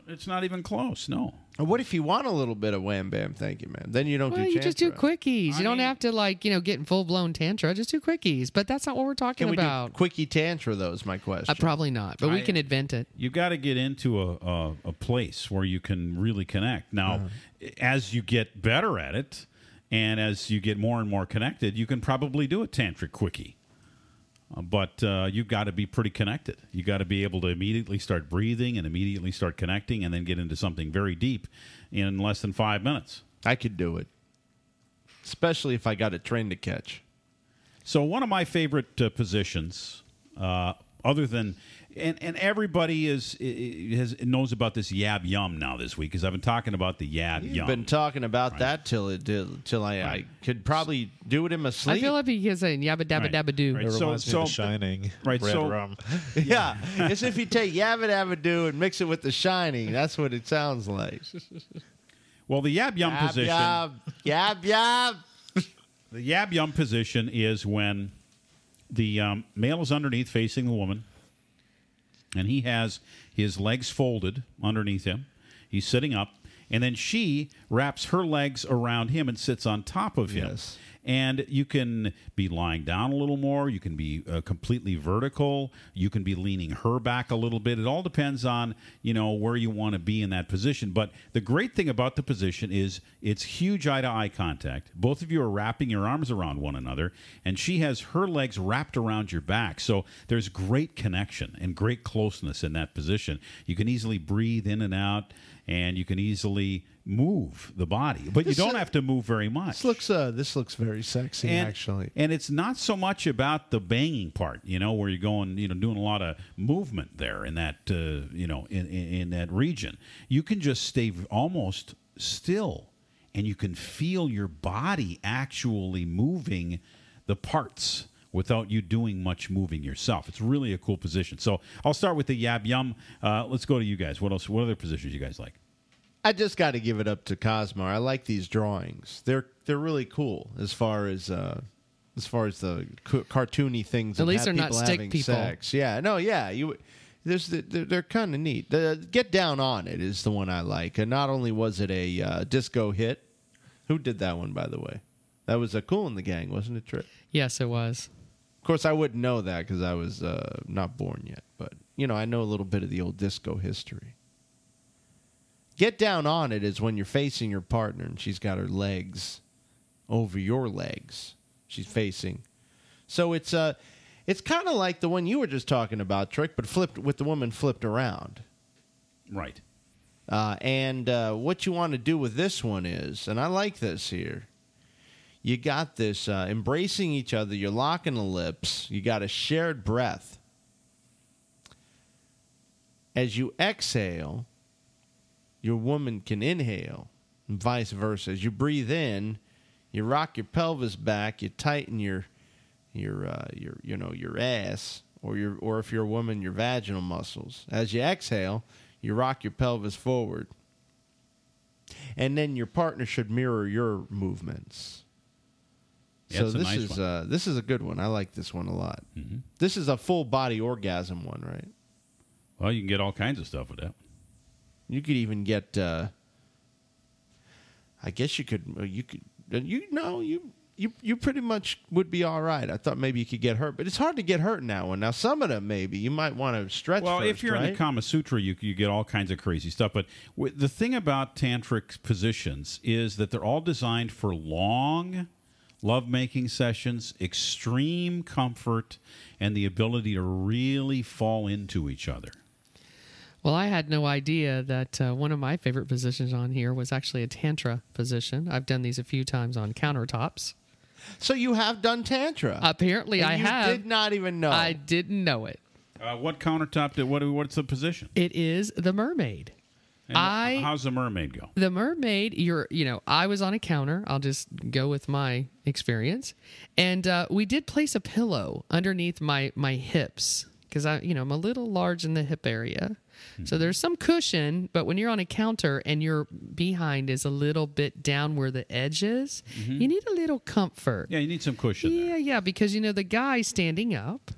S1: it's not even close. No.
S3: Or what if you want a little bit of wham bam, thank you, man. Then you don't
S5: well,
S3: do
S5: you just do
S3: tantra.
S5: quickies. You don't have to like you know get in full blown tantra. Just do quickies. But that's not what we're talking
S3: Can we
S5: about.
S3: do quickie tantra? Though is my question.
S5: Uh, probably not. But we can invent it.
S1: you got to get into a, a, a place where you can really connect. Now,
S3: Uh-huh.
S1: as you get better at it, and as you get more and more connected, you can probably do a tantric quickie. Uh, but uh, you've got to be pretty connected. You got to be able to immediately start breathing and immediately start connecting, and then get into something very deep in less than five minutes.
S3: I could do it, especially if I got a train to catch.
S1: So one of my favorite uh, positions, uh, other than and, and everybody is i- i- has knows about this yab yum now this week because I've been talking about the yab
S3: You've
S1: yum.
S3: been talking about that till it did, till I, I could probably do it in my sleep.
S5: I feel like he's saying yabba dabba
S1: Right.
S5: dabba doo.
S1: Right.
S4: It
S1: So-
S4: reminds me
S1: so-
S4: of The Shining.
S1: right,
S4: Red
S1: so-
S4: rum.
S3: yeah, it's if you take Yabba Dabba Doo and mix it with The Shining. That's what it sounds like.
S1: well, the yab yum
S3: Yab
S1: position,
S3: yab yab yab.
S1: the yab yum position is when the um, male is underneath facing the woman, and he has his legs folded underneath him. He's sitting up, and then she wraps her legs around him and sits on top of him.
S3: Yes.
S1: And you can be lying down a little more. You can be uh, completely vertical. You can be leaning her back a little bit. It all depends on you know where you want to be in that position. But the great thing about the position is it's huge eye to eye contact. Both of you are wrapping your arms around one another, and she has her legs wrapped around your back. So there's great connection and great closeness in that position. You can easily breathe in and out, and you can easily move the body, but you don't
S3: uh,
S1: have to move very much.
S3: This looks uh, this looks very sexy
S1: And-
S3: actually.
S1: And it's not so much about the banging part, you know, where you're going, you know, doing a lot of movement there in that, uh, you know, in, in, in that region. You can just stay almost still and you can feel your body actually moving the parts without you doing much moving yourself. It's really a cool position. So I'll start with the Yab Yum. Uh, let's go to you guys. What else? What other positions you guys like?
S3: I just got to give it up to Cosmo. I like these drawings. They're they're really cool as far as uh, as far as the ca- cartoony things.
S5: At least they're not stick
S3: having
S5: people.
S3: Sex. Yeah, no, yeah. You there's the, they're, they're kind of neat. The Get Down on It is the one I like. And not only was it a uh, disco hit, who did that one by the way? That was a Kool and the Gang, wasn't it? Trip.
S5: Yes, it was.
S3: Of course, I wouldn't know that because I was uh, not born yet. But you know, I know a little bit of the old disco history. Get down on it is when you're facing your partner and she's got her legs over your legs. She's facing. So it's uh it's kind of like the one you were just talking about, Trick, but flipped with the woman flipped around.
S1: Right.
S3: Uh, and uh, what you want to do with this one is, and I like this here. You got this uh, embracing each other. You're locking the lips. You got a shared breath. As you exhale, your woman can inhale, and vice versa. As you breathe in, you rock your pelvis back. You tighten your your uh, your you know your ass, or your or if you're a woman, your vaginal muscles. As you exhale, you rock your pelvis forward, and then your partner should mirror your movements.
S1: Yeah,
S3: so this
S1: nice
S3: is uh, this is a good one. I like this one a lot.
S1: Mhm.
S3: This is a full body orgasm one, right?
S1: Well, you can get all kinds of stuff with that.
S3: You could even get. Uh, I guess you could. uh, You could. uh, You know you. You, you pretty much would be all right. I thought maybe you could get hurt, but it's hard to get hurt in that one. Now, some of them maybe you might want to stretch.
S1: Well, if you're in the Kama Sutra, you you get all kinds of crazy stuff. But w- the thing about tantric positions is that they're all designed for long lovemaking sessions, extreme comfort, and the ability to really fall into each other.
S5: Well, I had no idea that uh, one of my favorite positions on here was actually a tantra position. I've done these a few times on countertops.
S3: So you have done tantra.
S5: Apparently,
S3: And
S5: I
S3: you
S5: have.
S3: did not even know.
S5: I didn't know it.
S1: Uh, what countertop? Did, what? What's the position?
S5: It is the mermaid.
S1: And
S5: I
S1: how's the mermaid go?
S5: the mermaid you're you know i was on a counter i'll just go with my experience and uh, we did place a pillow underneath my my hips because i you know i'm a little large in the hip area so there's some cushion but when you're on a counter and your behind is a little bit down where the edge is mm-hmm. you need a little comfort.
S1: Yeah, you need some cushion.
S5: yeah yeah because you know the guy standing up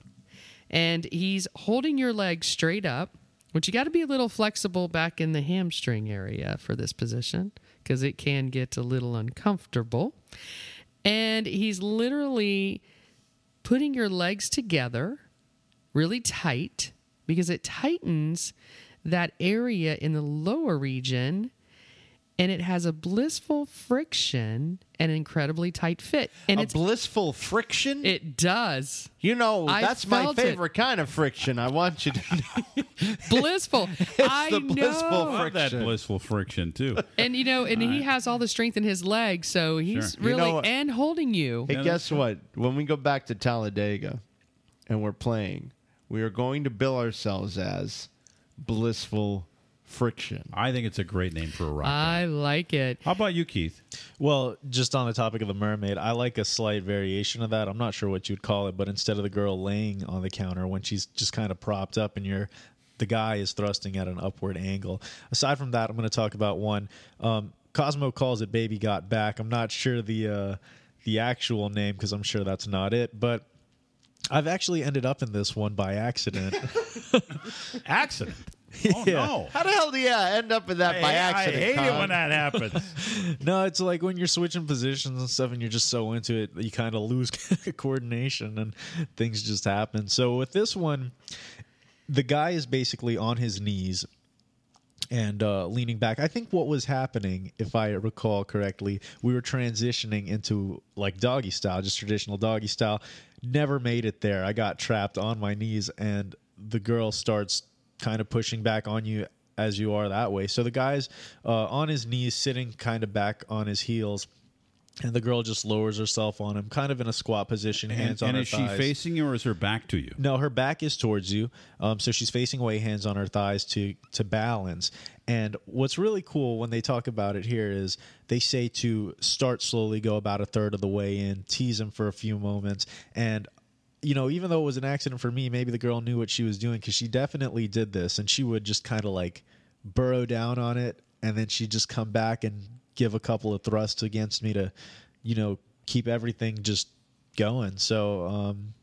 S5: and he's holding your leg straight up which you got to be a little flexible back in the hamstring area for this position because it can get a little uncomfortable. And he's literally putting your legs together really tight because it tightens that area in the lower region and it has a blissful friction and an incredibly tight fit and
S3: a
S5: it's
S3: blissful friction.
S5: it does
S3: you know,
S5: I
S3: that's my
S5: felt it.
S3: favorite kind of friction. I want you to know.
S5: blissful i
S3: the blissful
S5: know
S1: Love that
S3: friction.
S1: blissful friction too.
S5: and you know and he has all the strength in his legs so he's
S1: Sure.
S3: You
S5: really
S3: know
S5: and holding you
S3: Hey, guess what? When we go back to Talladega and we're playing, we are going to bill ourselves as blissful friction.
S1: I think it's a great name for a rock. band.
S5: i like it
S1: How about you, Keith?
S4: Well, just on the topic of the mermaid, I like a slight variation of that. I'm not sure what you'd call it, but instead of the girl laying on the counter when she's just kind of propped up and you're the guy is thrusting at an upward angle. Aside from that, I'm going to talk about one. Um, Cosmo calls it "Baby Got Back." I'm not sure the uh, the actual name because I'm sure that's not it, but I've actually ended up in this one by accident.
S1: Accident. Oh
S4: Yeah.
S1: no.
S3: How the hell do you end up in that by accident?
S1: I hate it when that happens.
S4: no, it's like when you're switching positions and stuff, and you're just so into it, you kind of lose coordination and things just happen. So with this one, the guy is basically on his knees and uh, leaning back. I think what was happening, if I recall correctly, we were transitioning into like doggy style, just traditional doggy style. Never made it there. I got trapped on my knees, and the girl starts kind of pushing back on you as you are that way. So the guy's uh, on his knees, sitting kind of back on his heels. And the girl just lowers herself on him, kind of in a squat position, hands
S1: and
S4: on
S1: and
S4: her thighs.
S1: And is she facing you or is her back to you?
S4: No, her back is towards you, um, so she's facing away, hands on her thighs to to balance. And what's really cool when they talk about it here is they say to start slowly, go about a third of the way in, tease him for a few moments, and you know, even though it was an accident for me, maybe the girl knew what she was doing because she definitely did this, and she would just kind of like burrow down on it, and then she'd just come back and give a couple of thrusts against me to, you know, keep everything just going. So um,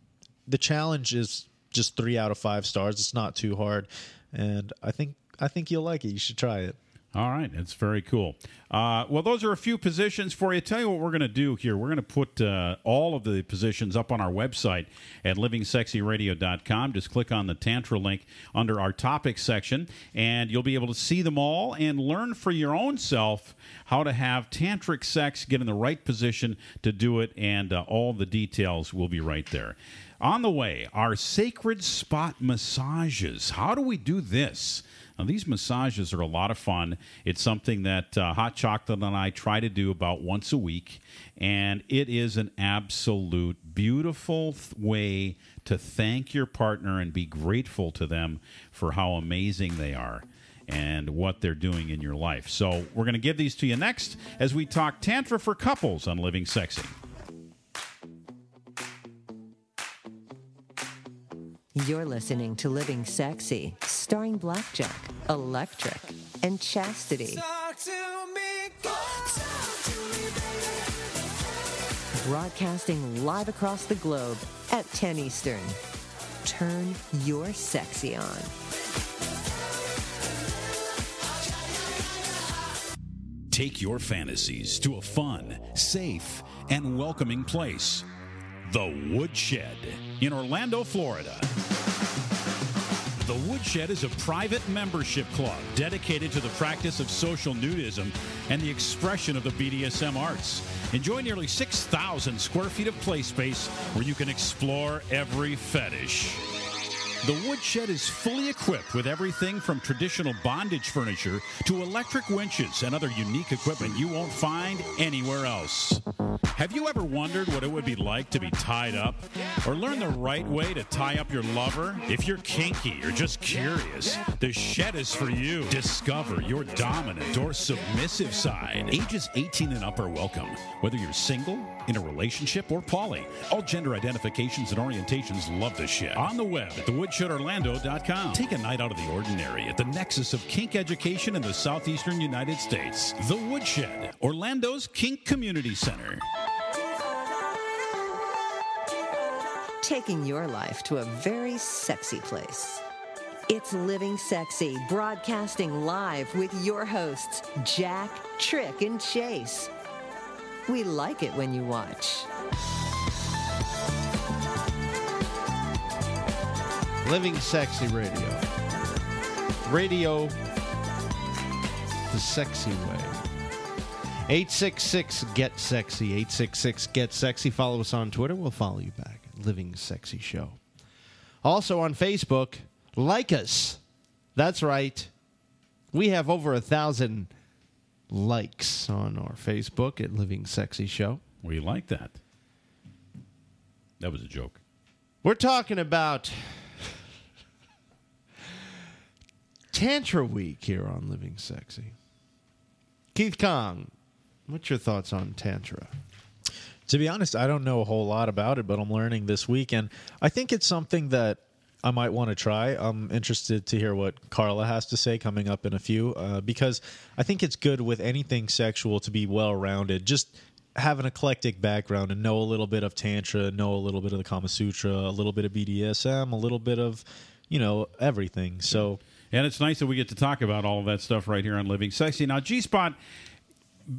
S4: the challenge is just three out of five stars. It's not too hard, and I think I think you'll like it. You should try it.
S1: All right, it's very cool. Uh, well, those are a few positions for you. Tell you what we're going to do here. We're going to put uh, all of the positions up on our website at livingsexyradio.com. Just click on the Tantra link under our topics section, and you'll be able to see them all and learn for your own self how to have tantric sex, get in the right position to do it, and uh, all the details will be right there. On the way, our sacred spot massages. How do we do this? Now, these massages are a lot of fun. It's something that uh, Hot Chocolate and I try to do about once a week, and it is an absolute beautiful th- way to thank your partner and be grateful to them for how amazing they are and what they're doing in your life. So, we're going to give these to you next as we talk Tantra for couples on Living Sexy.
S2: You're listening to Living Sexy, starring Blackjack, Electric, and Chastity. Broadcasting live across the globe at 10 Eastern. Turn your sexy on.
S1: Take your fantasies to a fun, safe, and welcoming place. The Woodshed in Orlando, Florida. The Woodshed is a private membership club dedicated to the practice of social nudism and the expression of the BDSM arts. Enjoy nearly 6,000 square feet of play space where you can explore every fetish. The Woodshed is fully equipped with everything from traditional bondage furniture to electric winches and other unique equipment you won't find anywhere else. Have you ever wondered what it would be like to be tied up? Or learn the right way to tie up your lover? If you're kinky or just curious, the shed is for you. Discover your dominant or submissive side. Ages 18 and up are welcome. Whether you're single, in a relationship, or poly, all gender identifications and orientations love the shed. On the web at thewoodshedorlando.com. Take a night out of the ordinary at the nexus of kink education in the southeastern United States. The Woodshed, Orlando's Kink Community Center.
S2: Taking your life to a very sexy place. It's Living Sexy, broadcasting live with your hosts, Jack, Trick, and Chase. We like it when you watch.
S3: Living Sexy Radio. Radio the sexy way. 866 Get Sexy. 866 Get Sexy. Follow us on Twitter. We'll follow you back. Living Sexy Show. Also on Facebook, like us. That's right. We have over a thousand likes on our Facebook at Living Sexy Show.
S1: We like that. That was a joke.
S3: We're talking about Tantra Week here on Living Sexy. Keith Kong, what's your thoughts on Tantra?
S4: To be honest, I don't know a whole lot about it, but I'm learning this week, and I think it's something that I might want to try. I'm interested to hear what Carla has to say coming up in a few, uh, because I think it's good with anything sexual to be well rounded. Just have an eclectic background and know a little bit of Tantra, know a little bit of the Kama Sutra, a little bit of BDSM, a little bit of, you know, everything. So.
S1: And it's nice that we get to talk about all of that stuff right here on Living Sexy. Now, G Spot,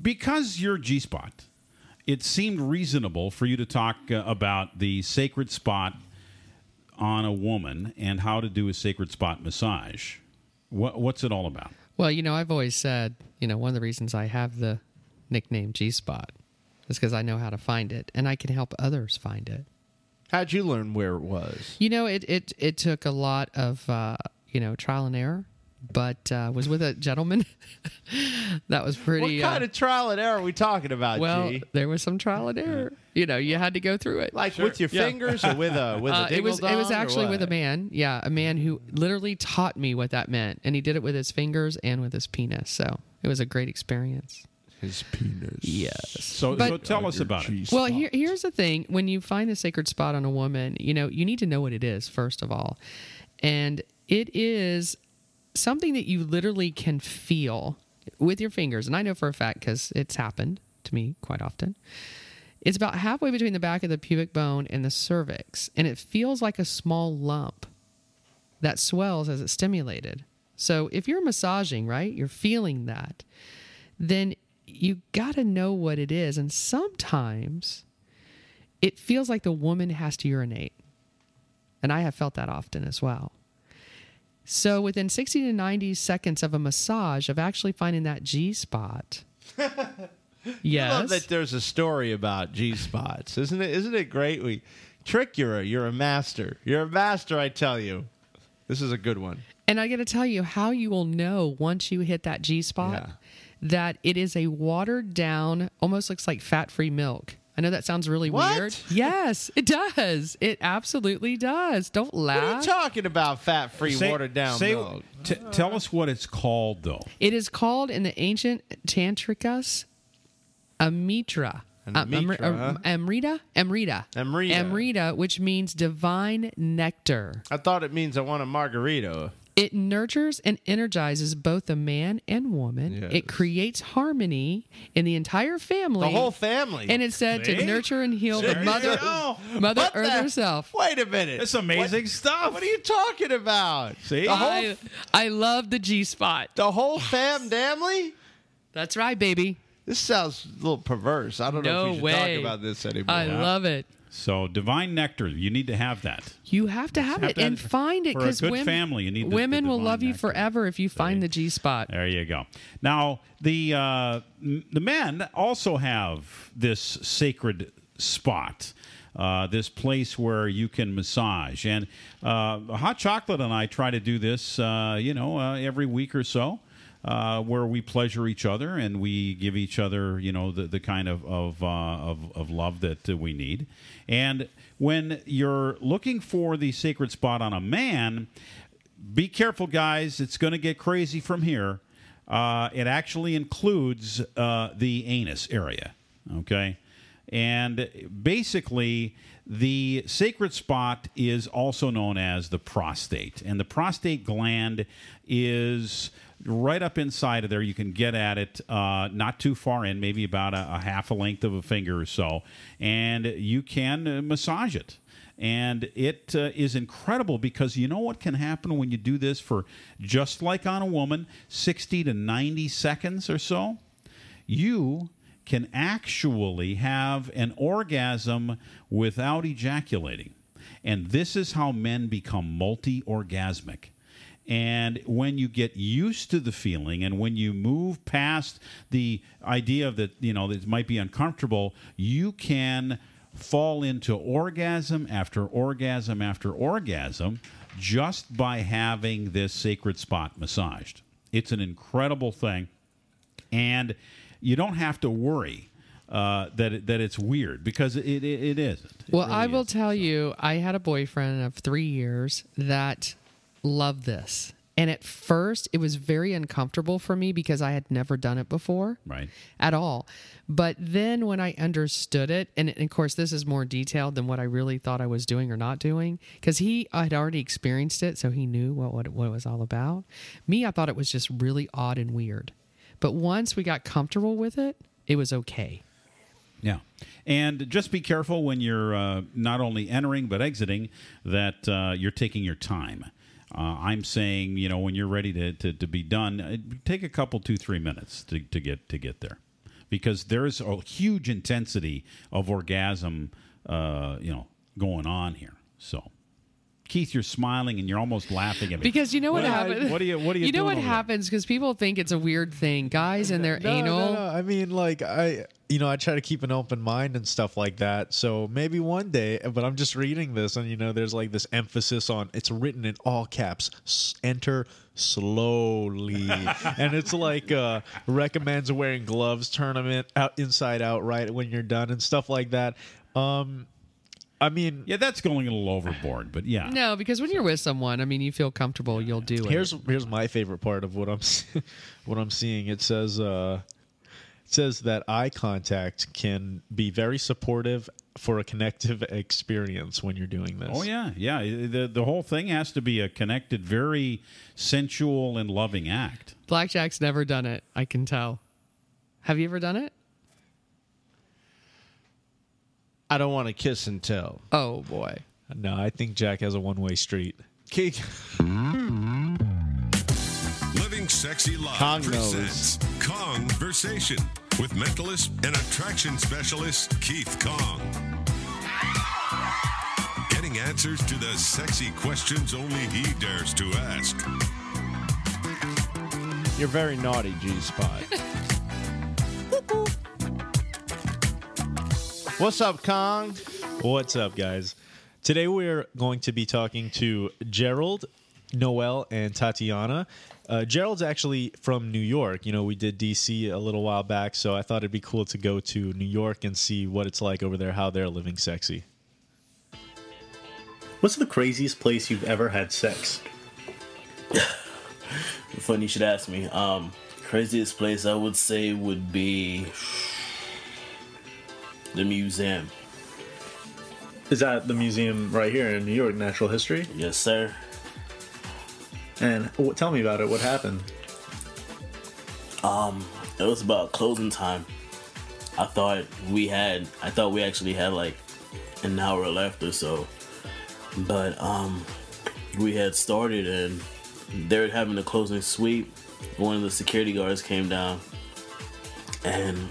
S1: because you're G Spot, it seemed reasonable for you to talk uh, about the sacred spot on a woman and how to do a sacred spot massage. What, what's it all about?
S5: Well, you know, I've always said, you know, one of the reasons I have the nickname G Spot is because I know how to find it and I can help others find it.
S3: How'd you learn where it was?
S5: You know, it it it took a lot of uh, you know trial and error, but uh, was with a gentleman that was pretty.
S3: What kind
S5: uh,
S3: of trial and error are we talking about,
S5: well,
S3: G?
S5: there was some trial and error. You know, you had to go through it.
S3: Like with your
S5: Yeah.
S3: fingers or with a with a
S5: Uh, it was it was actually with a man. Yeah, a man who literally taught me what that meant, and he did it with his fingers and with his penis. So it was a great experience.
S3: His penis.
S5: Yes.
S1: So,
S5: But-
S1: so tell us about it.
S5: Well, here, here's the thing: when you find a sacred spot on a woman, you know you need to know what it is first of all, and it is something that you literally can feel with your fingers. And I know for a fact because it's happened to me quite often. It's about halfway between the back of the pubic bone and the cervix, and it feels like a small lump that swells as it's stimulated. So if you're massaging, right, you're feeling that, then you got to know what it is. And sometimes it feels like the woman has to urinate. And I have felt that often as well. So within 60 to 90 seconds of a massage of actually finding that G spot. Yes.
S3: I love that there's a story about G spots, isn't it? Isn't it great? We trick you're a you're a master. You're a master, I tell you. This is a good one.
S5: And I got to tell you how you will know once you hit that G spot that it is a watered down, almost looks like fat free milk. I know that sounds really
S3: What?
S5: weird. Yes, it does. It absolutely does. Don't
S3: What are
S5: laugh.
S3: you talking about? Fat free,
S1: Say-
S3: watered down
S1: say-
S3: milk.
S1: t- tell us what it's called, though.
S5: It is called in the ancient Tantrikas Amitra.
S3: An
S5: Amri-
S3: Amitra, huh?
S5: um, Amrita? Amrita.
S3: Amrita.
S5: Amrita, which means divine nectar.
S3: I thought it means I want a margarita.
S5: It nurtures and energizes both the man and woman.
S3: Yes.
S5: It creates harmony in the entire family.
S3: The whole family.
S5: And it's said
S1: See?
S5: to nurture and heal
S1: There
S5: the mother, mother
S3: What
S5: Earth
S3: the-
S5: herself.
S3: Wait a minute.
S1: It's amazing
S3: What-
S1: stuff.
S3: What are you talking about?
S1: See?
S3: the whole
S5: I, I love the G spot.
S3: the whole fam damly.
S5: That's right, baby.
S3: This sounds a little perverse. I don't know
S5: No
S3: if we should
S5: way.
S3: talk about this anymore.
S5: I love it.
S1: So, divine nectar, you need to have that.
S5: You have to have
S1: have
S5: it
S1: to have
S5: and
S1: it.
S5: find it because
S1: good
S5: women,
S1: family, you need
S5: women
S1: the
S5: will love you
S1: nectar.
S5: forever if you find the G spot.
S1: There you go. Now, the uh, the men also have this sacred spot. Uh, this place where you can massage and uh, hot chocolate and I try to do this, uh, you know, uh, every week or so, uh, where we pleasure each other and we give each other, you know, the, the kind of of, uh, of of love that we need. And when you're looking for the sacred spot on a man, be careful, guys. It's going to get crazy from here. Uh, it actually includes uh, the anus area. Okay. And basically, the sacred spot is also known as the prostate. And the prostate gland is right up inside of there. You can get at it uh, not too far in, maybe about a, a half a length of a finger or so. And you can uh, massage it and it uh, is incredible because you know what can happen when you do this for just like on a woman 60 to 90 seconds or so you can actually have an orgasm without ejaculating and this is how men become multi-orgasmic and when you get used to the feeling and when you move past the idea of that you know it might be uncomfortable you can fall into orgasm after orgasm after orgasm just by having this sacred spot massaged. It's an incredible thing, and you don't have to worry uh, that it, that it's weird because it it, it isn't. It
S5: Well, I will
S1: isn't.
S5: tell you, I had a boyfriend of three years that loved this. And at first, it was very uncomfortable for me because I had never done it before.
S1: Right.
S5: At all. But then when I understood it, and of course, this is more detailed than what I really thought I was doing or not doing, because he had already experienced it, so he knew what, what, it, what it was all about. Me, I thought it was just really odd and weird. But once we got comfortable with it, it was okay.
S1: Yeah. And just be careful when you're uh, not only entering but exiting that uh, you're taking your time. Uh, I'm saying, you know, when you're ready to, to, to be done, uh, take a couple, two, three minutes to, to get to get there, because there's a huge intensity of orgasm, uh, you know, going on here. So, Keith, you're smiling and you're almost laughing at me
S5: Because you know what
S1: What-
S5: happens.
S1: What do you? What do you?
S5: You know what happens because people think it's a weird thing. Guys and their
S4: No,
S5: anal.
S4: no, no. I mean, like I, you know, I try to keep an open mind and stuff like that. So maybe one day, but I'm just reading this, and you know, there's like this emphasis on it's written in all caps. S- enter slowly, and it's like uh recommends wearing gloves tournament out inside out right when you're done and stuff like that. Um, I mean,
S1: Yeah, that's going a little overboard, but yeah.
S5: No, because when you're with someone, I mean, you feel comfortable, you'll do it.
S4: Here's here's my favorite part of what I'm what I'm seeing. It says uh it says that eye contact can be very supportive for a connective experience when you're doing this.
S1: Oh yeah, yeah. The the whole thing has to be a connected, very sensual and loving act.
S5: Blackjack's never done it. I can tell. Have you ever done it?
S3: I don't want to kiss and tell.
S5: Oh boy.
S4: No, I think Jack has a one way street.
S3: Keith. Hmm.
S12: Living Sexy Live
S3: Kong knows.
S12: presents Conversation with mentalist and attraction specialist Keith Kong. Getting answers to the sexy questions only he dares to ask.
S3: You're very naughty, G Spot. What's up, Kong?
S4: What's up, guys? Today we're going to be talking to Gerald, Noel, and Tatiana. Uh, Gerald's actually from New York. You know, we did DC a little while back, so I thought it'd be cool to go to New York and see what it's like over there, how they're living sexy.
S13: What's the craziest place you've ever had sex?
S14: Funny you should ask me. Um, craziest place I would say would be the museum.
S13: Is that the museum right here in New York, Natural History?
S14: Yes, sir.
S13: And w- tell me about it. What happened?
S14: Um, it was about closing time. I thought we had, I thought we actually had like an hour left or so, but um, we had started and they were having a closing sweep. One of the security guards came down, and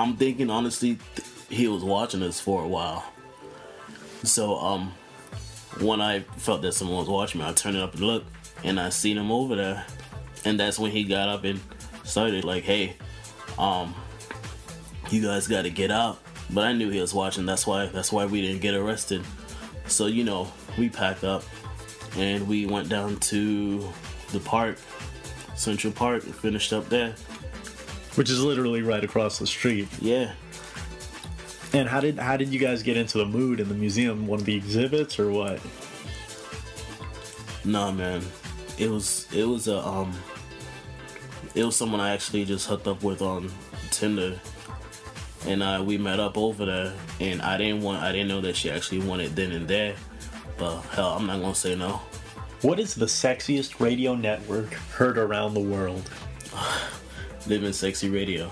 S14: I'm thinking honestly, th- he was watching us for a while. So um, when I felt that someone was watching me, I turned it up and looked, and I seen him over there, and that's when he got up and started like, "Hey, um, you guys got to get out." But I knew he was watching. That's why. That's why we didn't get arrested. So you know, we packed up and we went down to the park, Central Park, and finished up there.
S13: Which is literally right across the street.
S14: Yeah.
S13: And how did how did you guys get into the mood in the museum? One of the exhibits or what?
S14: Nah, man. It was it was a um. It was someone I actually just hooked up with on Tinder, and uh, we met up over there. And I didn't want I didn't know that she actually wanted then and there, but hell, I'm not gonna say no.
S13: What is the sexiest radio network heard around the world?
S14: Living sexy radio.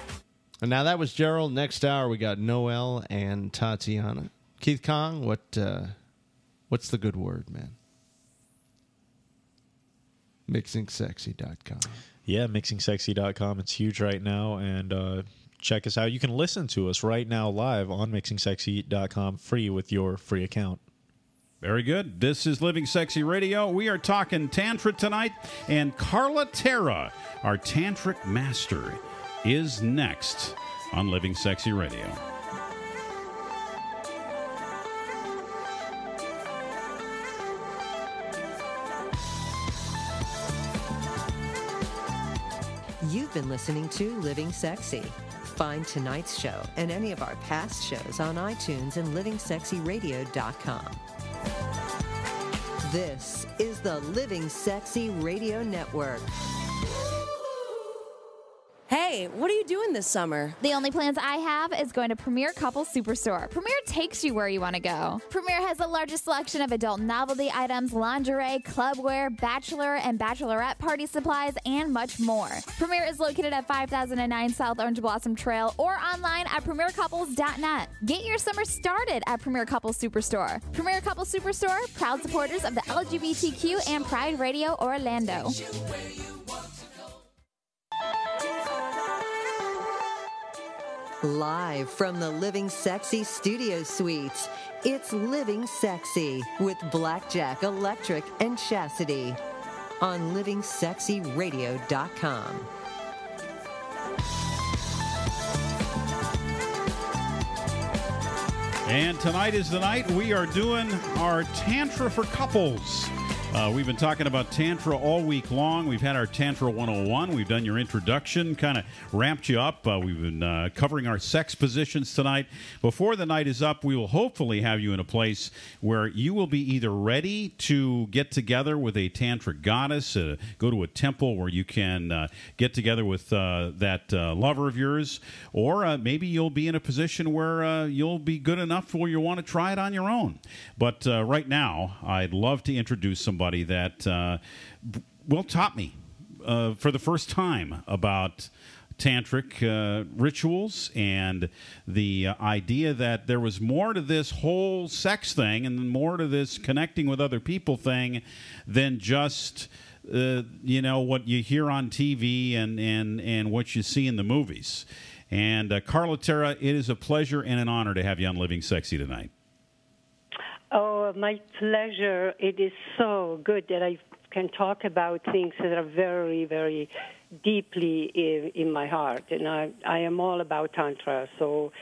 S3: And now that was Gerald. Next hour we got Noel and Tatiana. Keith Kong, what uh, what's the good word, man? MixingSexy.com.
S4: Yeah, mixingsexy.com. It's huge right now. And uh, check us out. You can listen to us right now live on mixingsexy.com free with your free account.
S1: Very good. This is Living Sexy Radio. We are talking Tantra tonight, and Carla Terra, our Tantric master, is next on Living Sexy Radio.
S2: You've been listening to Living Sexy. Find tonight's show and any of our past shows on iTunes and livingsexyradio.com. This is the Living Sexy Radio Network.
S15: Hey, what are you doing this summer?
S16: The only plans I have is going to Premier Couple Superstore. Premier takes you where you want to go. Premier has the largest selection of adult novelty items, lingerie, clubwear, bachelor and bachelorette party supplies, and much more. Premier is located at 5009 South Orange Blossom Trail or online at premiercouples.net. Get your summer started at Premier Couple Superstore. Premier Couple Superstore, proud supporters of the LGBTQ and Pride Radio Orlando.
S2: Live from the Living Sexy Studio Suites, it's Living Sexy with Blackjack Electric and Chastity on livingsexyradio.com.
S1: And tonight is the night we are doing our Tantra for Couples. Uh, we've been talking about Tantra all week long. We've had our Tantra 101. We've done your introduction, kind of ramped you up. Uh, we've been uh, covering our sex positions tonight. Before the night is up, we will hopefully have you in a place where you will be either ready to get together with a Tantra goddess, uh, go to a temple where you can uh, get together with uh, that lover of yours, or maybe you'll be in a position where you'll be good enough where you want to try it on your own. But right now, I'd love to introduce somebody that uh, will taught me uh, for the first time about tantric uh, rituals and the uh, idea that there was more to this whole sex thing and more to this connecting with other people thing than just uh, you know what you hear on TV and and and what you see in the movies. And uh, Carla Terra, it is a pleasure and an honor to have you on Living Sexy tonight.
S17: Oh, my pleasure. It is so good that I can talk about things that are very, very deeply in, in my heart. And I, I am all about Tantra. So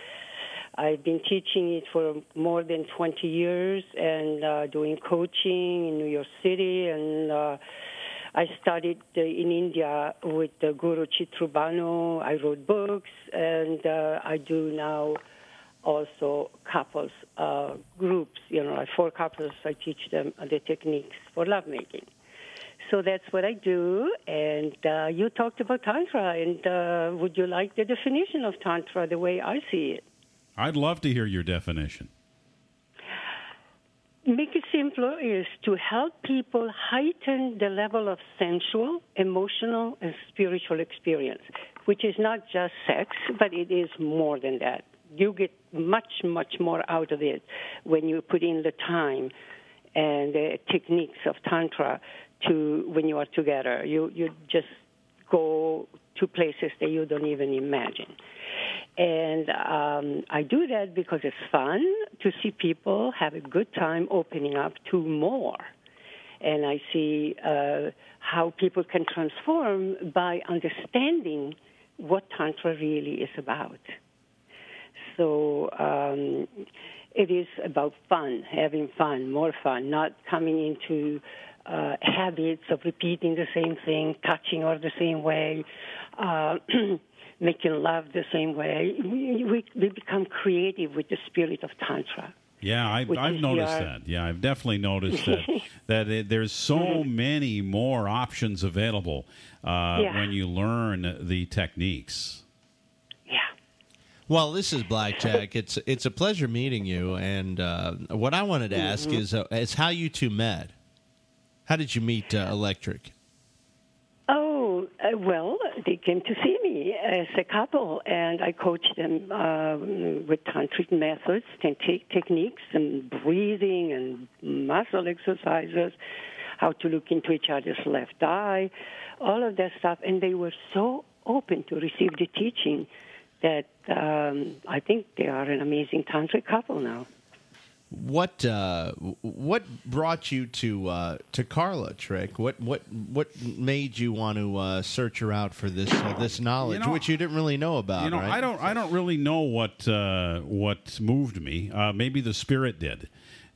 S17: I've been teaching it for more than 20 years and uh, doing coaching in New York City. And uh, I studied in India with Guru Chitrabhanu. I wrote books, and uh, I do now also couples uh, groups. You know, like four couples, I teach them the techniques for lovemaking. So that's what I do. And uh, you talked about Tantra, and uh, would you like the definition of Tantra the way I see it?
S1: I'd love to hear your definition.
S17: Make it simpler is to help people heighten the level of sensual, emotional, and spiritual experience, which is not just sex, but it is more than that. You get much, much more out of it when you put in the time and the techniques of Tantra to when you are together. You, you just go to places that you don't even imagine. And um, I do that because it's fun to see people have a good time opening up to more. And I see uh, how people can transform by understanding what Tantra really is about. So um, it is about fun, having fun, more fun, not coming into uh, habits of repeating the same thing, touching or the same way. Uh, making love the same way. We, we, we become creative with the spirit of Tantra.
S1: Yeah, I've, I've noticed
S17: your-
S1: that. Yeah, I've definitely noticed that. that it, there's so many more options available uh,
S3: Yeah.
S1: when you learn the techniques.
S3: Well, this is Blackjack. It's it's a pleasure meeting you. And uh, what I wanted to ask
S17: Mhm.
S3: is uh, is how you two met. How did you meet uh, Electric?
S17: Oh, uh, well, they came to see me as a couple, and I coached them um, with tantric methods, and te- techniques, and breathing and muscle exercises, how to look into each other's left eye, all of that stuff. And they were so open to receive the teaching that um, I think they are an amazing tantric couple now.
S3: What uh, what brought you to uh, to Carla Trick? What what what made you want to uh, search her out for this uh, this knowledge,
S1: know,
S3: which you didn't really know about?
S1: you know,
S3: right?
S1: I don't I don't really know what uh, what moved me. Uh, maybe the spirit did.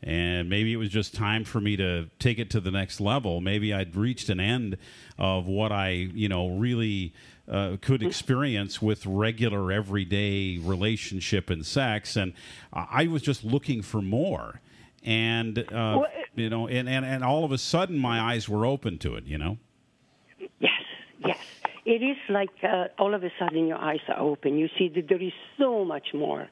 S1: And maybe it was just time for me to take it to the next level. Maybe I'd reached an end of what I, you know, really uh, could experience with regular everyday relationship and sex, and I was just looking for more. And uh, you know, and, and and all of a sudden, my eyes were open to it. You know.
S17: Yes, yes. It is like uh, all of a sudden your eyes are open. You see that there is so much more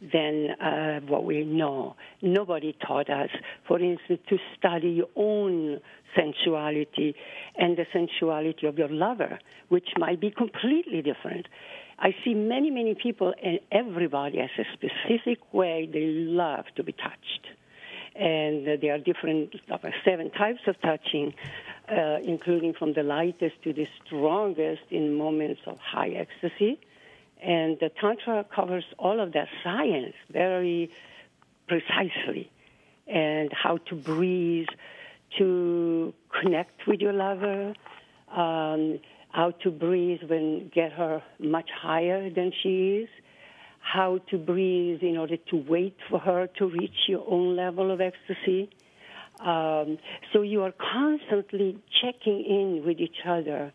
S17: than uh, what we know. Nobody taught us, for instance, to study your own sensuality and the sensuality of your lover, which might be completely different. I see many, many people, and everybody has a specific way they love to be touched and there are different uh, seven types of touching, uh, including from the lightest to the strongest in moments of high ecstasy. And the Tantra covers all of that science very precisely, and how to breathe, to connect with your lover, um, how to breathe when get her much higher than she is, how to breathe in order to wait for her to reach your own level of ecstasy, Um, so you are constantly checking in with each other.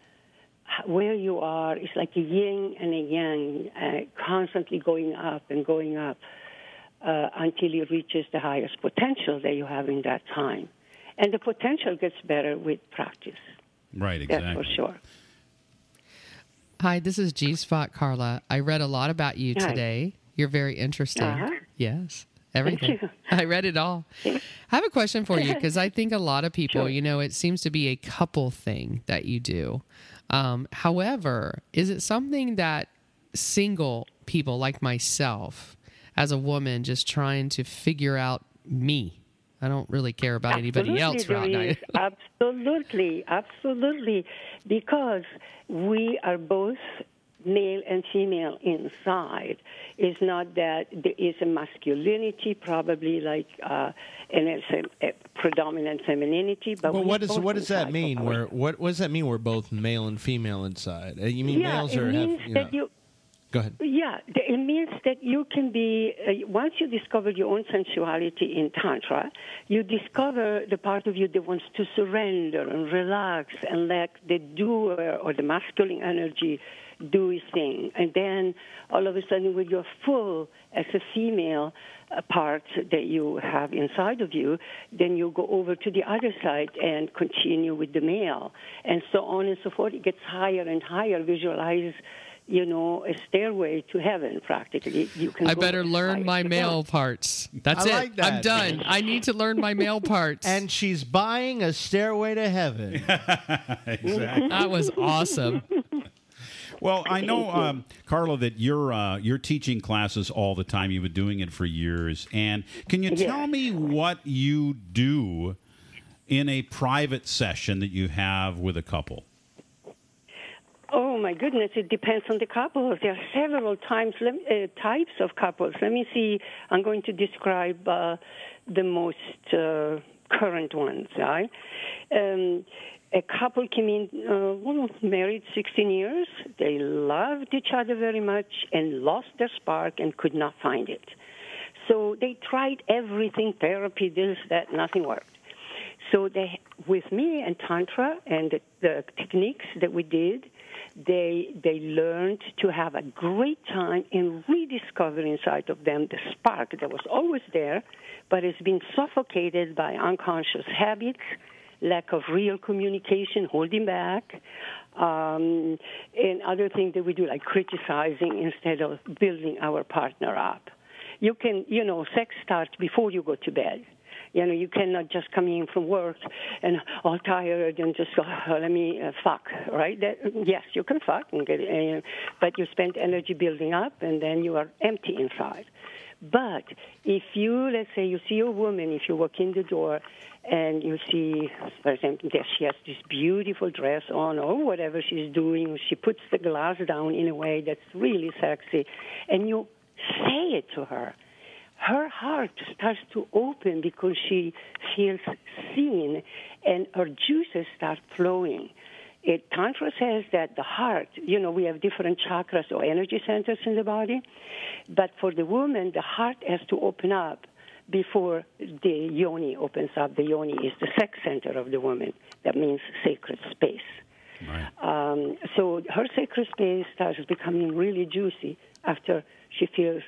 S17: H- Where you are, is like a yin and a yang, uh, constantly going up and going up uh, until it reaches the highest potential that you have in that time. And the potential gets better with practice.
S1: Right,
S17: That's
S1: exactly.
S17: for sure.
S5: Hi, this is G Spot Carla. I read a lot about you
S17: Hi.
S5: today. You're very interesting.
S17: Uh-huh.
S5: Yes.
S17: Thank
S5: Everything.
S17: you.
S5: I read it all. I have a question for you because I think a lot of people,
S17: Sure.
S5: you know, it seems to be a couple thing that you do. Um, however, is it something that single people like myself, as a woman, just trying to figure out me? I don't really care about anybody else
S17: there
S5: right now.
S17: is. Absolutely, absolutely. Because we are both male and female inside. It's not that there is a masculinity, probably like, uh, and it's a, predominant femininity. But
S3: Well,
S17: we
S3: what does what does that mean? Where what what does that mean? We're both male and female inside. Uh, You mean
S17: yeah,
S3: males are
S17: means
S3: have you know,
S17: that you
S3: Go ahead.
S17: Yeah, it means that you can be, uh, once you discover your own sensuality in Tantra, you discover the part of you that wants to surrender and relax and let the doer or the masculine energy do its thing. And then all of a sudden, when you're full as a female uh, part that you have inside of you, then you go over to the other side and continue with the male. And so on and so forth. It gets higher and higher. Visualize you know, a stairway to heaven practically. You can
S5: I better learn my male parts. That's
S3: I
S5: it.
S3: like
S5: I'm done. I need to learn my male parts.
S3: And she's buying a stairway to heaven.
S1: exactly.
S5: That was awesome.
S1: Well, I know, um, Carla, that you're uh, you're teaching classes all the time. You've been doing it for years. And can you
S17: Yeah.
S1: tell me what you do in a private session that you have with a couple?
S17: Oh my goodness! It depends on the couple. There are several times uh, types of couples. Let me see. I'm going to describe uh, the most uh, current ones. Right? Um, a couple came in, uh, married 16 years. They loved each other very much and lost their spark and could not find it. So they tried everything, therapy, this, that, nothing worked. So they, with me and tantra and the, the techniques that we did, they they learned to have a great time and rediscover inside of them the spark that was always there, but it's been suffocated by unconscious habits, lack of real communication, holding back, um, and other things that we do like criticizing instead of building our partner up. You can, you know, sex starts before you go to bed. You know, you cannot just come in from work and all tired and just go, oh, let me uh, fuck, right? That, yes, you can fuck, and get, uh, but you spend energy building up and then you are empty inside. But if you, let's say, you see a woman, if you walk in the door and you see, for example, that she has this beautiful dress on or whatever she's doing, she puts the glass down in a way that's really sexy, and you say it to her. Her heart starts to open because she feels seen and her juices start flowing. It, Tantra says that the heart, you know, we have different chakras or energy centers in the body, but for the woman, the heart has to open up before the yoni opens up. The yoni is the sex center of the woman. That means sacred space. Um, so her sacred space starts becoming really juicy after she feels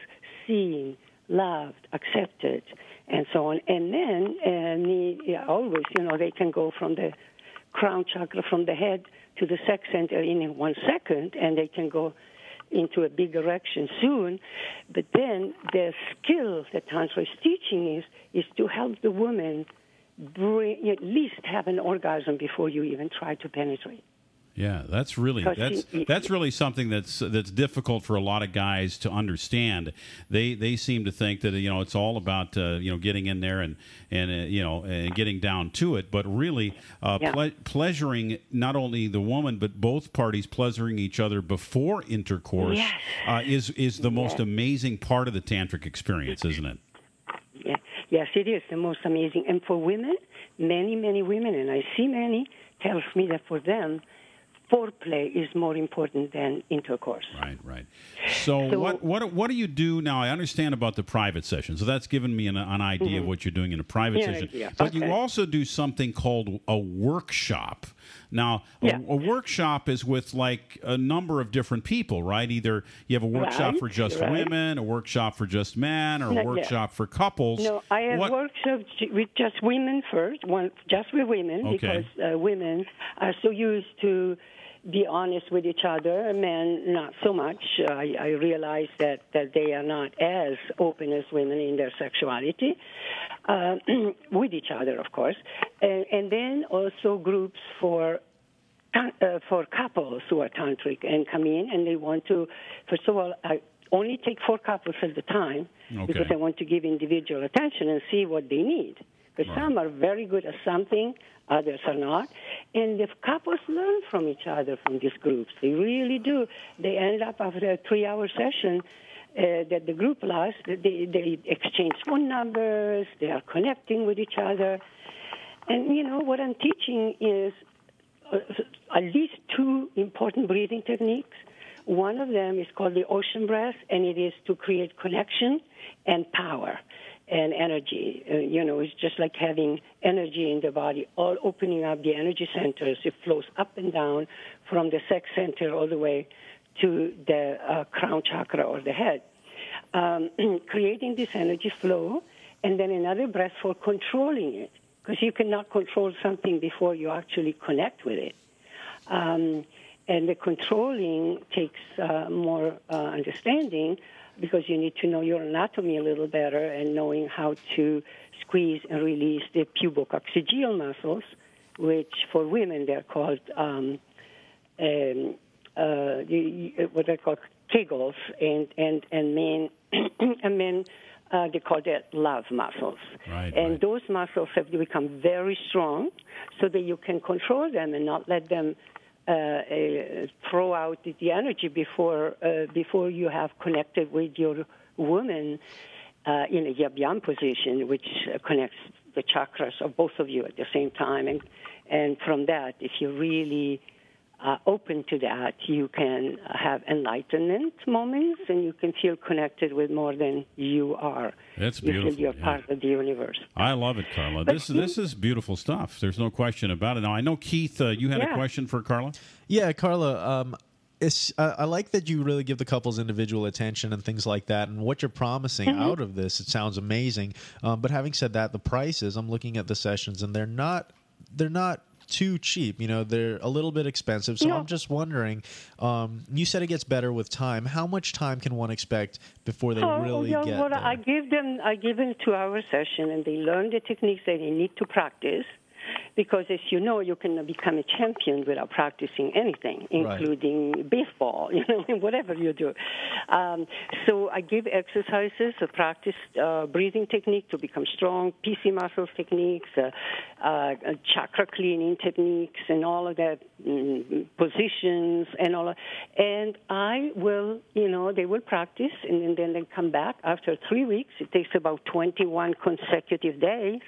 S17: seen, loved, accepted, and so on. And then, uh, need, yeah, always, you know, they can go from the crown chakra from the head to the sex center in one second, and they can go into a big erection soon. But then the skill that Tantra is teaching is is to help the woman bring, at least have an orgasm before you even try to penetrate.
S1: Yeah, that's really that's that's really something that's that's difficult for a lot of guys to understand. They they seem to think that you know it's all about uh, you know getting in there and and uh, you know and getting down to it, but really uh,
S17: Yeah.
S1: ple- pleasuring not only the woman but both parties pleasuring each other before intercourse
S17: Yes.
S1: uh, is is the most
S17: Yes.
S1: amazing part of the tantric experience, isn't it?
S17: Yeah. Yes, it is the most amazing. And for women, many, many women, and I see many, tells me that for them, foreplay is more important than intercourse.
S1: Right, right. So,
S17: So-
S1: what what what do you do now? I understand about the private session, so that's given me an, an idea of
S17: Mhm.
S1: what you're doing in a private
S17: Yeah,
S1: session.
S17: yeah,
S1: But you also do something called a workshop. Now, a-
S17: Yeah.
S1: a, workshop is with like a number of different people, right? Either you have a workshop
S17: Right,
S1: for just
S17: right.
S1: women, a workshop for just men, or a
S17: Not yet.
S1: workshop for couples.
S17: No, I have
S1: What-
S17: workshops with just women first, one just with women
S1: Okay.
S17: because uh, women are so used to be honest with each other. Men, not so much. I, I realize that, that they are not as open as women in their sexuality uh, with each other, of course. And, and then also groups for uh, for couples who are tantric and come in and they want to. First of all, I only take four couples at a time
S1: Okay.
S17: because I want to give individual attention and see what they need. Because some are very good at something, others are not. And the couples learn from each other from these groups. They really do. They end up after a three hour session uh, that the group lasts, they, they exchange phone numbers, they are connecting with each other. And, you know, what I'm teaching is uh, at least two important breathing techniques. One of them is called the ocean breath, and it is to create connection and power and energy. Uh, you know, it's just like having energy in the body, all opening up the energy centers. It flows up and down from the sex center all the way to the uh, crown chakra or the head. Um, creating this energy flow, and then another breath for controlling it, because you cannot control something before you actually connect with it. Um, and the controlling takes uh, more uh, understanding because you need to know your anatomy a little better and knowing how to squeeze and release the pubococcygeal muscles, which for women they're called um, um, uh, what they call kegels, and and and men and men uh, they call that love muscles.
S1: Right,
S17: and those muscles have to become very strong so that you can control them and not let them uh, uh, throw out the energy before uh, before you have connected with your woman uh, in a yab yum position, which uh, connects the chakras of both of you at the same time. And and from that, if you really uh, open to that, you can have enlightenment moments, and you can feel connected with more than you are.
S1: That's
S17: You
S1: beautiful,
S17: feel you're
S1: yeah.
S17: part of the universe.
S1: I love it, Carla. This this is beautiful stuff. There's no question about it. Now I know Keith, uh, you had a question for Carla.
S4: Yeah, Carla. Um, it's, I I like that you really give the couples individual attention and things like that, and what you're promising
S17: Mm-hmm.
S4: out of this. It sounds amazing. Um, but having said that, the prices. I'm looking at the sessions, and they're not. They're not too cheap. You know, they're a little bit expensive. So
S17: No.
S4: I'm just wondering. Um, you said it gets better with time. How much time can one expect before they
S17: oh,
S4: really
S17: yeah,
S4: get
S17: well,
S4: there?
S17: I give them I give them a two hour session, and they learn the techniques that they need to practice. Because, as you know, you can become a champion without practicing anything,
S18: Right.
S17: including baseball, you know, whatever you do. Um, so I give exercises, a practice uh, breathing technique to become strong, PC muscles techniques, uh, uh, chakra cleaning techniques, and all of that mm, positions and all. Of, and I will, you know, they will practice, and then they come back after three weeks. It takes about 21 consecutive days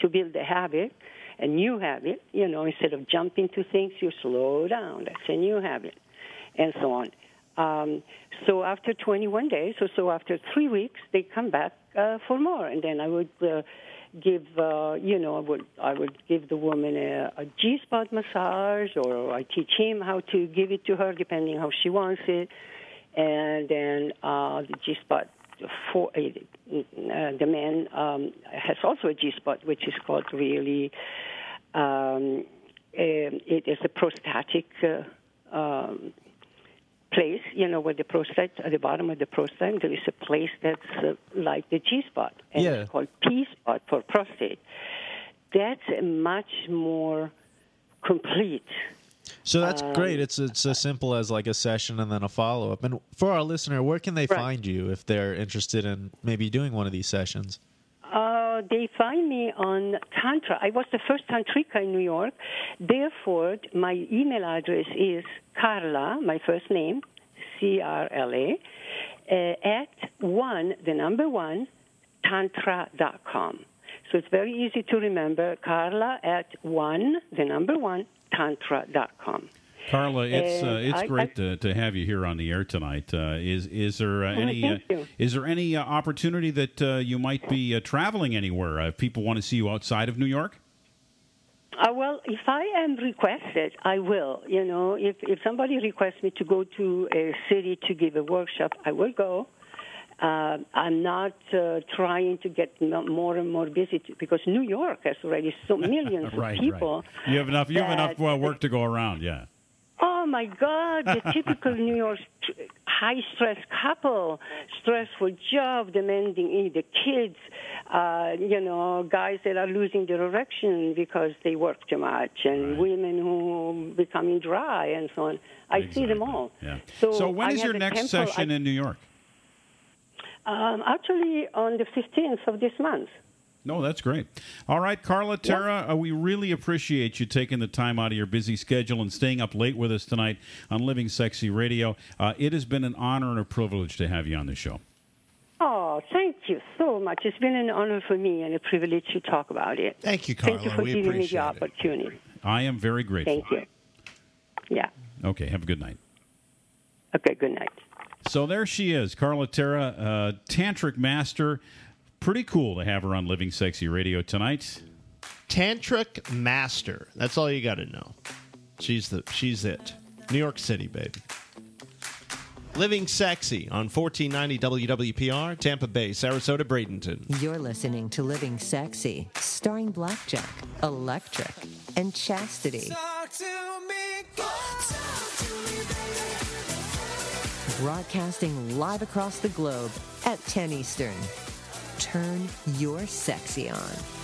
S17: to build a habit, a new habit. You know, instead of jumping to things, you slow down. That's a new habit, and so on. Um, so after 21 days or so, after three weeks, they come back uh, for more, and then I would uh, give, uh, you know, I would I would give the woman a, a G spot massage, or I teach him how to give it to her, depending how she wants it, and then uh, the G spot for uh, the man um, has also a G spot, which is called really. Um, um, it is a prostatic uh, um, place, you know, where the prostate, at the bottom of the prostate, there is a place that's uh, like the G spot, and
S4: Yeah.
S17: it's called P spot for prostate. That's a much more complete.
S4: So that's
S17: Um,
S4: great. It's it's as simple as like a session and then a follow up. And for our listener, where can they
S17: Right.
S4: find you if they're interested in maybe doing one of these sessions?
S17: Uh, they find me on Tantra. I was the first Tantrika in New York. Therefore, my email address is Carla, my first name, C R L A, uh, at one, the number one, tantra.com. So it's very easy to remember, Carla at one, the number one, tantra.com.
S1: Carla, it's uh, it's
S17: I-
S1: great
S17: I-
S1: to, to have you here on the air tonight. Uh, is is there uh,
S17: Oh,
S1: any uh, is there any uh, opportunity that uh, you might be uh, traveling anywhere? Uh, if people want to see you outside of New York.
S17: Uh, well, if I am requested, I will. You know, if if somebody requests me to go to a city to give a workshop, I will go. Uh, I'm not uh, trying to get more and more busy to, because New York has already so millions
S1: right,
S17: of people.
S1: right. You have enough. You have enough
S17: that-
S1: uh, work to go around. Yeah.
S17: Oh my God, the typical New York high stress couple, stressful job, demanding the kids, uh, you know, guys that are losing their erection because they work too much, and women who becoming dry and so on. I see them all.
S1: Yeah.
S17: So,
S1: So, when
S17: I
S1: is your next
S17: temple-
S1: session
S17: I-
S1: in New York?
S17: Um, actually, on the 15th of this month.
S1: No, that's great. All right, Carla Terra, uh, we really appreciate you taking the time out of your busy schedule and staying up late with us tonight on Living Sexy Radio. Uh, it has been an honor and a privilege to have you on the show.
S17: Oh, thank you so much. It's been an honor for me and a privilege to talk about it.
S3: Thank you, Carla.
S17: Thank you for
S3: We
S17: giving me the
S3: appreciate it.
S17: opportunity.
S1: I am very grateful.
S17: Thank you. Yeah.
S1: Okay, have a good night.
S17: Okay, good night.
S1: So there she is, Carla Terra, uh, tantric master. Pretty cool to have her on Living Sexy Radio tonight.
S3: Tantric master. That's all you got to know. She's the she's it. New York City, baby. Living sexy on 1490 WWPR, Tampa Bay, Sarasota, Bradenton.
S2: You're listening to Living Sexy, starring Blackjack, Electric, and Chastity. Broadcasting live across the globe at 10 Eastern. Turn your sexy on.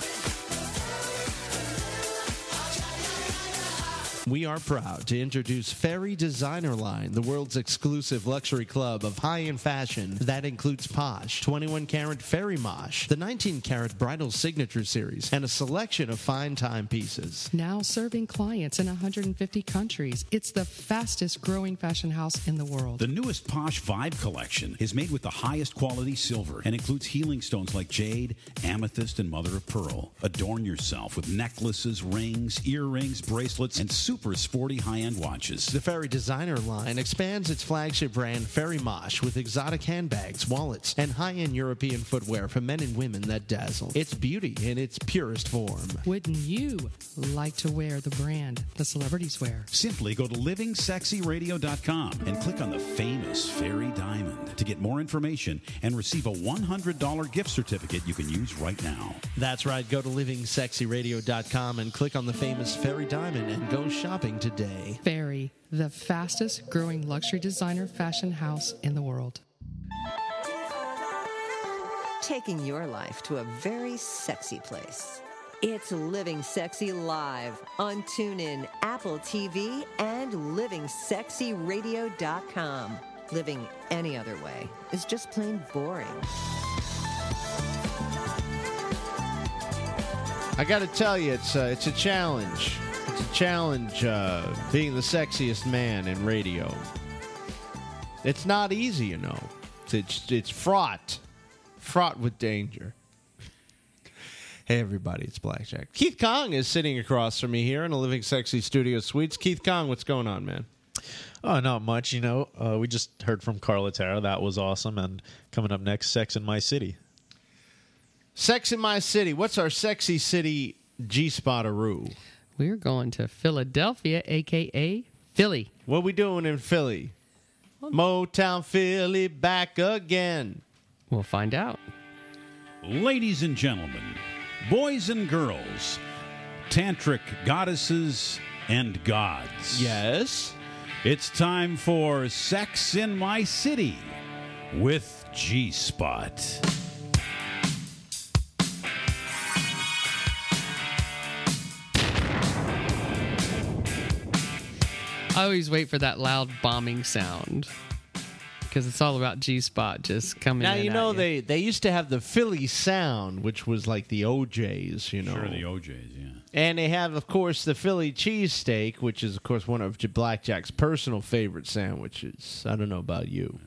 S3: We are proud to introduce Fairy Designer Line, the world's exclusive luxury club of high-end fashion that includes Posh, 21 carat Fairy Mosh, the 19 carat Bridal Signature Series, and a selection of fine timepieces.
S5: Now serving clients in 150 countries. It's the fastest growing fashion house in the world.
S1: The newest Posh Vibe collection is made with the highest quality silver and includes healing stones like jade, amethyst, and mother of pearl. Adorn yourself with necklaces, rings, earrings, bracelets, and super sporty high-end watches.
S3: The Fairy Designer line expands its flagship brand Fairy Mosh with exotic handbags, wallets, and high-end European footwear for men and women that dazzle. It's beauty in its purest form.
S5: Wouldn't you like to wear the brand the celebrities wear?
S1: Simply go to livingsexyradio.com and click on the famous Fairy Diamond to get more information and receive a $100 gift certificate you can use right now.
S3: That's right. Go to livingsexyradio.com and click on the famous Fairy Diamond and go shopping today.
S5: Fairy, the fastest growing luxury designer fashion house in the world.
S2: Taking your life to a very sexy place. It's Living Sexy Live on TuneIn, Apple TV, and livingsexyradio.com. Living any other way is just plain boring.
S3: I got to tell you, it's uh, it's a challenge. It's a challenge uh, being the sexiest man in radio. It's not easy, you know. It's it's fraught, fraught with danger. Hey everybody, it's Blackjack. Keith Kong is sitting across from me here in a Living Sexy Studio Suites. Keith Kong, what's going on, man?
S4: Oh, not much. You know, uh, we just heard from Carla Terra. That was awesome. And coming up next, Sex in My City.
S3: Sex in My City. What's our sexy city G spotteroo?
S5: We're going to Philadelphia, aka Philly.
S3: What we doing in Philly? Motown Philly back again.
S5: We'll find out.
S1: Ladies and gentlemen, boys and girls, tantric goddesses and gods.
S3: Yes.
S1: It's time for Sex in My City with G Spot.
S5: I always wait for that loud bombing sound because it's all about G Spot just coming.
S3: Now
S5: in
S3: you know they they used to have the Philly sound, which was like the O'Jays, you know.
S1: Sure, the O'Jays, yeah.
S3: And they have, of course, the Philly cheesesteak, which is, of course, one of J- Blackjack's personal favorite sandwiches. I don't know about you.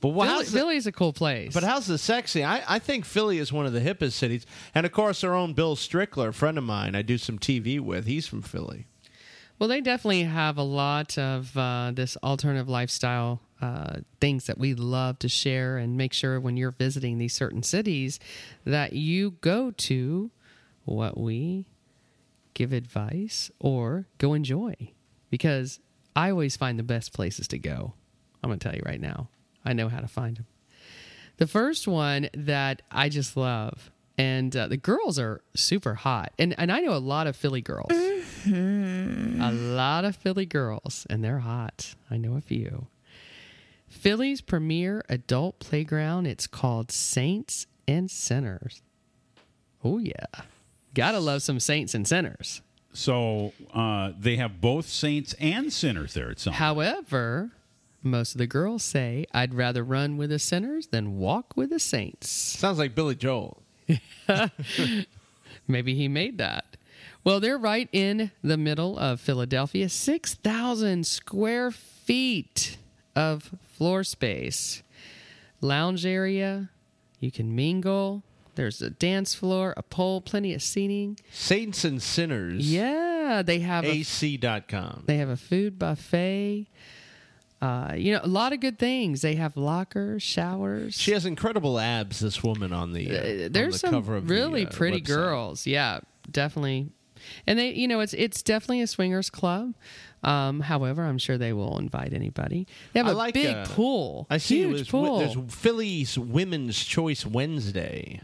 S3: But what,
S5: Philly,
S3: how's the,
S5: Philly's a cool place.
S3: but how's the sexy? I, I think Philly is one of the hippest cities. And, of course, our own Bill Strickler, a friend of mine I do some TV with, he's from Philly.
S5: Well, they definitely have a lot of uh, this alternative lifestyle uh, things that we love to share and make sure when you're visiting these certain cities that you go to what we give advice or go enjoy because I always find the best places to go. I'm going to tell you right now. I know how to find them. The first one that I just love, and uh, the girls are super hot, and and I know a lot of Philly girls, a lot of Philly girls, and they're hot. I know a few. Philly's premier adult playground. It's called Saints and Sinners. Oh yeah, gotta love some Saints and Sinners.
S1: So uh, they have both saints and sinners there. at some.
S5: However, most of the girls say, I'd rather run with the sinners than walk with the saints.
S3: Sounds like Billy Joel.
S5: Maybe he made that. Well, they're right in the middle of Philadelphia, 6,000 square feet of floor space, lounge area. You can mingle. There's a dance floor, a pole, plenty of seating.
S3: Saints and Sinners.
S5: Yeah, they have a
S3: AC.com.
S5: They have a food buffet. Uh, you know, a lot of good things. They have lockers, showers.
S3: She has incredible abs. This woman on the uh, on
S5: There's
S3: the
S5: some
S3: cover of
S5: really
S3: the, uh,
S5: pretty
S3: website.
S5: girls. Yeah, definitely. And they, you know, it's it's definitely a swingers club. Um, however, I'm sure they will invite anybody. They have
S3: I
S5: a
S3: like,
S5: big
S3: uh,
S5: pool.
S3: I see.
S5: huge
S3: there's,
S5: pool.
S3: there's Philly's Women's Choice Wednesday.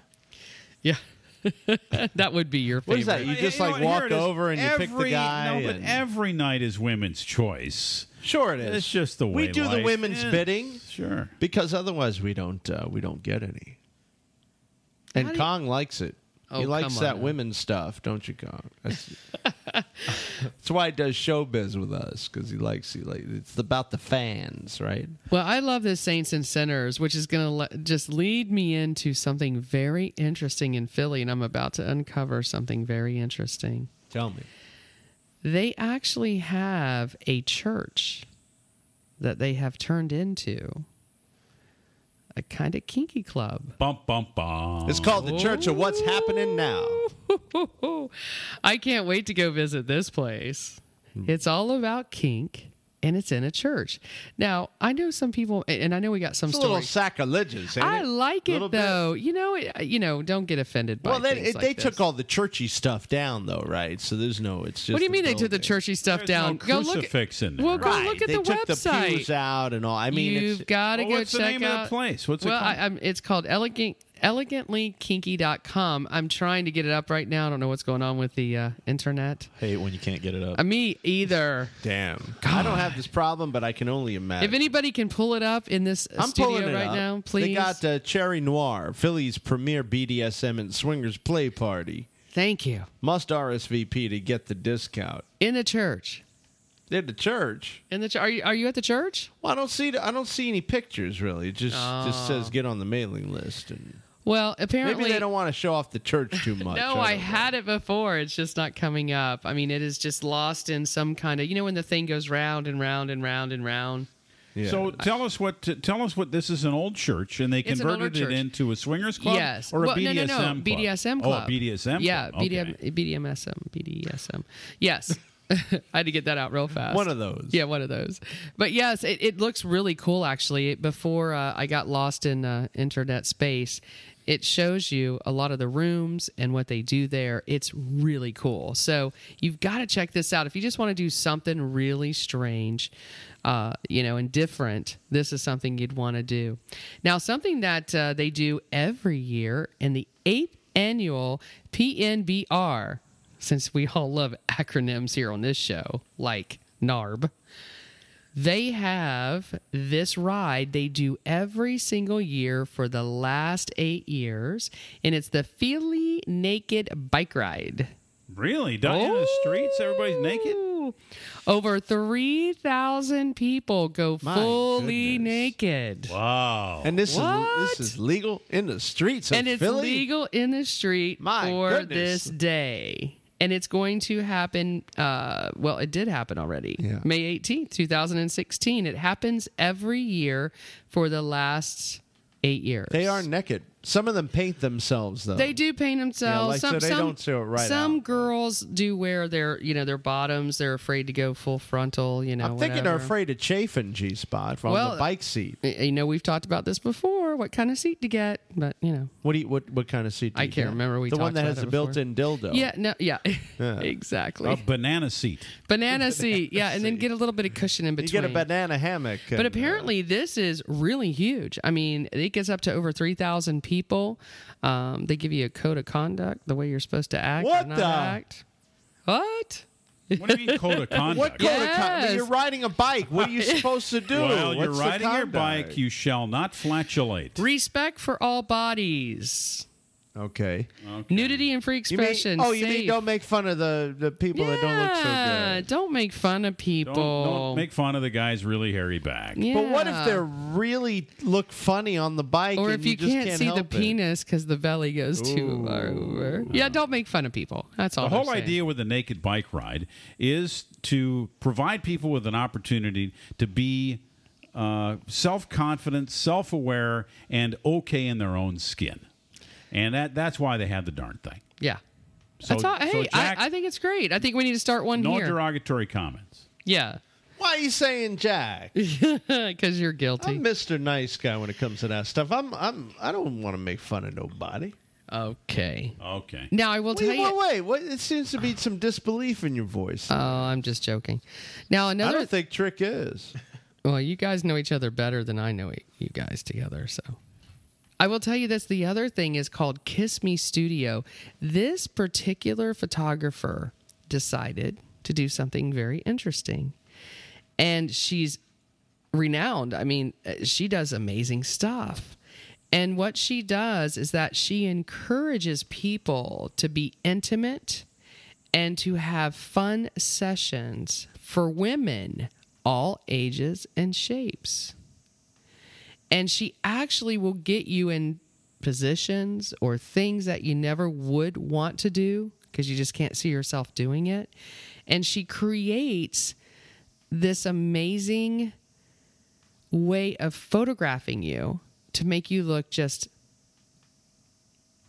S5: Yeah. that would be your
S3: What
S5: favorite.
S3: is that? You just
S1: know
S3: like
S1: what?
S3: walk
S1: Here it is.
S3: over and you pick the guy.
S1: No, but
S3: and-
S1: every night is women's choice.
S3: Sure, it is.
S1: It's just the way
S3: we do the women's
S1: is.
S3: bidding.
S1: Sure,
S3: because otherwise we don't uh, we don't get any. And
S5: How do you-
S3: Kong likes it. he
S5: Oh,
S3: likes that
S5: on.
S3: women's stuff, don't you, Kong? That's, that's why he does showbiz with us because he likes he like it's about the fans, right?
S5: Well, I love this Saints and Sinners, which is going to le- just lead me into something very interesting in Philly, and I'm about to uncover something very interesting.
S3: Tell me.
S5: They actually have a church that they have turned into a kind of kinky club.
S1: Bump, bump, bump.
S3: It's called the Church of What's Happening Now.
S5: I can't wait to go visit this place.
S3: Hmm.
S5: It's all about kink and it's in a church. Now, I know some people and I know we got some
S3: It's a little sacrilegious. Ain't
S5: I
S3: it?
S5: like
S3: Little
S5: it
S3: bit.
S5: though. You know, it- you know, don't get offended by
S3: Well, they, it-
S5: like
S3: they
S5: this.
S3: took all the churchy stuff down, though, right? So there's no. It's just.
S5: What do you
S3: the
S5: mean they took the churchy stuff
S1: There's
S5: down?
S1: no
S5: go look.
S1: crucifix in there.
S5: Well, go
S3: Right.
S5: look at
S3: they
S5: the
S3: took
S5: website.
S3: the pews out and all. I mean,
S5: you've got to
S1: Well,
S5: go
S1: what's the
S5: check
S1: name of the place? What's it called?
S5: I, I'm, it's called elegant elegantlykinky.com. I'm trying to get it up right now. I don't know what's going on with the uh, internet.
S4: Hate when you can't get it up.
S5: Uh, me either.
S3: damn. I don't have this problem, but I can only imagine.
S5: If anybody can pull it up in this
S3: I'm pulling
S5: studio
S3: it
S5: right
S3: up.
S5: now, please.
S3: They got uh, Cherry Noir, Philly's premier BDSM and swingers play party.
S5: Thank you.
S3: Must RSVP to get the discount.
S5: In the church.
S3: At the church.
S5: In the ch- are you are you at the church?
S3: Well, I don't see. The, I don't see any pictures really. It just just
S5: Oh.
S3: says get on the mailing list, and
S5: Well, apparently
S3: maybe they don't want to show off the church too much.
S5: No, I,
S3: don't
S5: had it before. It's just not coming up. I mean, it is just lost in some kind of you know when the thing goes round and round and round and round.
S3: Yeah.
S1: So tell us what tell us what this is an old church and they
S5: It's
S1: converted it into a swingers club
S5: Yes.
S1: or a
S5: well,
S1: BDSM
S5: no, no, no.
S1: club?
S5: BDSM
S1: Oh,
S5: club.
S1: a BDSM
S5: Yeah,
S1: club. Okay.
S5: BDM, BDMSM, BDSM. Yes. I had to get that out real fast.
S3: One of those.
S5: Yeah, one of those. But yes, it, it looks really cool actually. Before uh, I got lost in uh, internet space, it shows you a lot of the rooms and what they do there. It's really cool. So you've got to check this out. If you just want to do something really strange, uh, you know, and different, this is something you'd want to do. Now, something that uh, they do every year in the eighth annual PNBR, since we all love acronyms here on this show, like NARB. They have this ride they do every single year for the last eight years, and it's the Philly Naked Bike Ride.
S1: Really? Down in the streets, everybody's naked?
S5: Over 3,000 people go
S3: My
S5: fully
S3: goodness.
S5: naked.
S1: Wow.
S3: And this
S5: What?
S3: is this is legal in the streets of
S5: and it's
S3: Philly.
S5: legal in the street
S3: My
S5: for
S3: goodness.
S5: this day. And it's going to happen. Uh, well, it did happen already.
S3: Yeah.
S5: May 18th, 2016. It happens every year for the last eight years.
S3: They are naked. Some of them paint themselves though.
S5: They do paint themselves.
S3: like, so
S5: some
S3: they
S5: some,
S3: don't show it right
S5: Some
S3: out,
S5: girls do wear their you know their bottoms. They're afraid to go full frontal. You know,
S3: I'm thinking they're
S5: whatever.
S3: afraid of chafing G spot from
S5: Well,
S3: the bike seat.
S5: You know, we've talked about this before. What kind of seat to get? But you know,
S3: What do you what what kind of seat? Do
S5: I
S3: you
S5: can't
S3: get?
S5: remember. We
S3: the one that
S5: about
S3: has
S5: it
S3: the built-in dildo.
S5: yeah, no, yeah,
S3: Yeah.
S5: exactly.
S1: A banana seat.
S5: banana seat, yeah, and then get a little bit of cushion in between.
S3: You
S5: between.
S3: get a banana hammock.
S5: But
S3: and, uh,
S5: apparently, this is really huge. I mean, it gets up to over 3,000 people. Um, they give you a code of conduct, the way you're supposed to act. or
S3: What
S5: not
S3: the-
S5: act. What?
S1: What do you mean code of conduct?
S3: What code of conduct?
S5: Yes.
S3: You're riding a bike. What are you supposed to do?
S1: Well, you're
S3: What's the
S1: riding your
S3: conduct?
S1: bike. You shall not flatulate.
S5: Respect for all bodies.
S3: Okay.
S5: Nudity and free
S3: You mean-
S5: expression.
S3: oh, you mean
S5: safe.
S3: don't make fun of the, the people that don't look so
S5: Yeah,
S3: good.
S5: don't make fun of people.
S1: Don't, don't make fun of the guy's really hairy back.
S5: Yeah.
S3: But what if they really look funny on the bike?
S5: or
S3: and
S5: if you,
S3: just
S5: can't,
S3: can't
S5: see the
S3: help it?
S5: penis because the belly goes too far over. Yeah, don't make fun of people. That's all.
S1: The whole
S5: saying.
S1: idea with the naked bike ride is to provide people with an opportunity to be uh, self confident, self aware, and okay in their own skin. And that, that's why they had the darn thing.
S5: Yeah.
S1: So,
S5: That's all,
S1: so
S5: hey,
S1: Jack,
S5: I, I think it's great. I think we need to start one
S1: no
S5: here.
S1: derogatory comments.
S5: yeah,
S3: Why are you saying Jack?
S5: because you're guilty.
S3: I'm Mr. Nice Guy when it comes to that stuff. I'm I'm I don't want to make fun of nobody.
S5: Okay.
S1: Okay.
S5: Now I will tell
S3: Wait,
S5: you.
S3: wait, wait. What, it seems to be some disbelief in your voice.
S5: Oh, I'm just joking. Now another.
S3: I
S5: another.
S3: don't think Trick is.
S5: well, you guys know each other better than I know e- you guys together. So, I will tell you this. The other thing is called Kiss Me Studio. This particular photographer decided to do something very interesting, and she's renowned. I mean, uh, she does amazing stuff. And what she does is that she encourages people to be intimate and to have fun sessions for women, all ages and shapes. And she actually will get you in positions or things that you never would want to do because you just can't see yourself doing it. And she creates this amazing way of photographing you to make you look just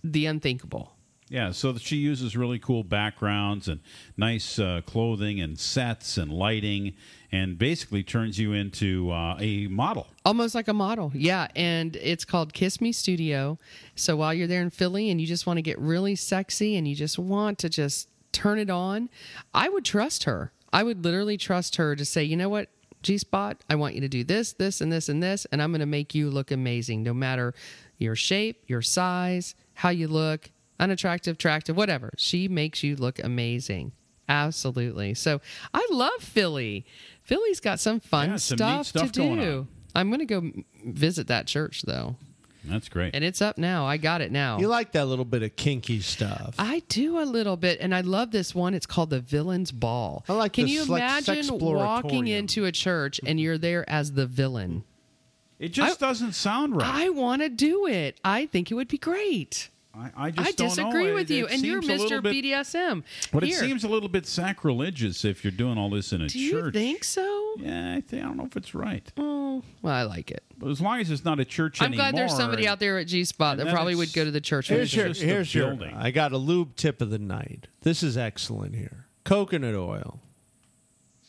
S5: the unthinkable.
S1: Yeah, so she uses really cool backgrounds and nice uh, clothing and sets and lighting, and basically turns you into uh, a model.
S5: Almost like a model. Yeah. And it's called Kiss Me Studio. So while you're there in Philly and you just want to get really sexy and you just want to just turn it on, I would trust her. I would literally trust her to say, you know what, G Spot, I want you to do this, this, and this, and this, and I'm going to make you look amazing no matter your shape, your size, how you look, unattractive, attractive, whatever. She makes you look amazing. Absolutely. So I love Philly. Philly's got some fun
S1: Yeah, some
S5: stuff,
S1: stuff
S5: to
S1: going
S5: do.
S1: on.
S5: I'm going to go visit that church though.
S1: That's great.
S5: And it's up now. I got it now.
S3: You like that little bit of kinky stuff.
S5: I do a little bit, and I love this one. It's called the Villain's Ball.
S3: I like
S5: Can
S3: the
S5: you
S3: sex-
S5: imagine walking into a church and you're there as the villain?
S1: It just doesn't sound right.
S5: I want to do it. I think it would be great.
S1: I, I just
S5: I
S1: don't
S5: disagree
S1: know.
S5: with
S1: It-
S5: you,
S1: it
S5: and you're
S1: seems a little
S5: Mr.
S1: bit-
S5: BDSM.
S1: But it
S5: Here.
S1: seems a little bit sacrilegious if you're doing all this in a church.
S5: Do you think so?
S1: Yeah, I, think, I don't know if it's right.
S5: Oh, well, I like it.
S1: But as long as it's not a church anymore.
S5: I'm
S1: anymore.
S5: glad there's somebody out there at G Spot that probably would go to the church. with
S3: Here's
S5: me.
S3: your,
S1: just
S3: here's your.
S1: building.
S3: I got a lube tip of the night. This is excellent here. Coconut oil.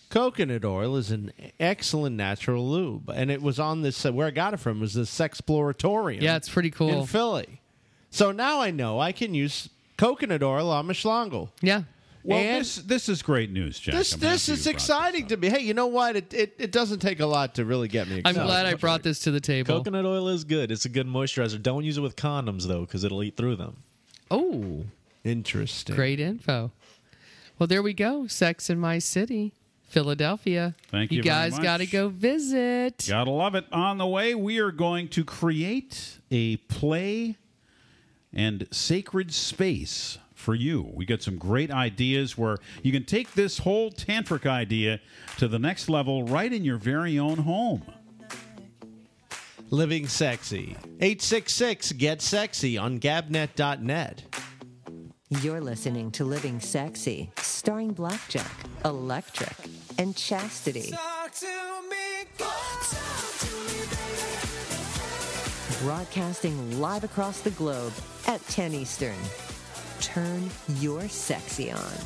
S3: Coconut oil is an excellent natural lube, and it was on this. Uh, where I got it from was the Sexploratorium.
S5: Yeah, it's pretty cool.
S3: in Philly. So now I know I can use coconut oil on my schlongel.
S5: Yeah.
S1: Well,
S3: And-
S1: this this is great news, Jack.
S3: This
S1: I'm
S3: this is
S1: you brought
S3: exciting to me. Hey, you know what? It, it it doesn't take a lot to really get me
S5: I'm glad I brought this to the table.
S4: Coconut oil is good. It's a good moisturizer. Don't use it with condoms though, because it'll eat through them.
S5: Oh,
S3: Interesting.
S5: great info. Well, there we go. Sex in my city, Philadelphia.
S1: Thank you very
S5: guys got to go visit.
S1: Gotta love it. On the way, we are going to create a play and sacred space for you. We got some great ideas where you can take this whole tantric idea to the next level right in your very own home.
S3: Living sexy. 866 get sexy on gabnet.net.
S2: You're listening to Living Sexy, starring Blackjack, Electric, and Chastity. broadcasting live across the globe at 10 Eastern. Turn your sexy on.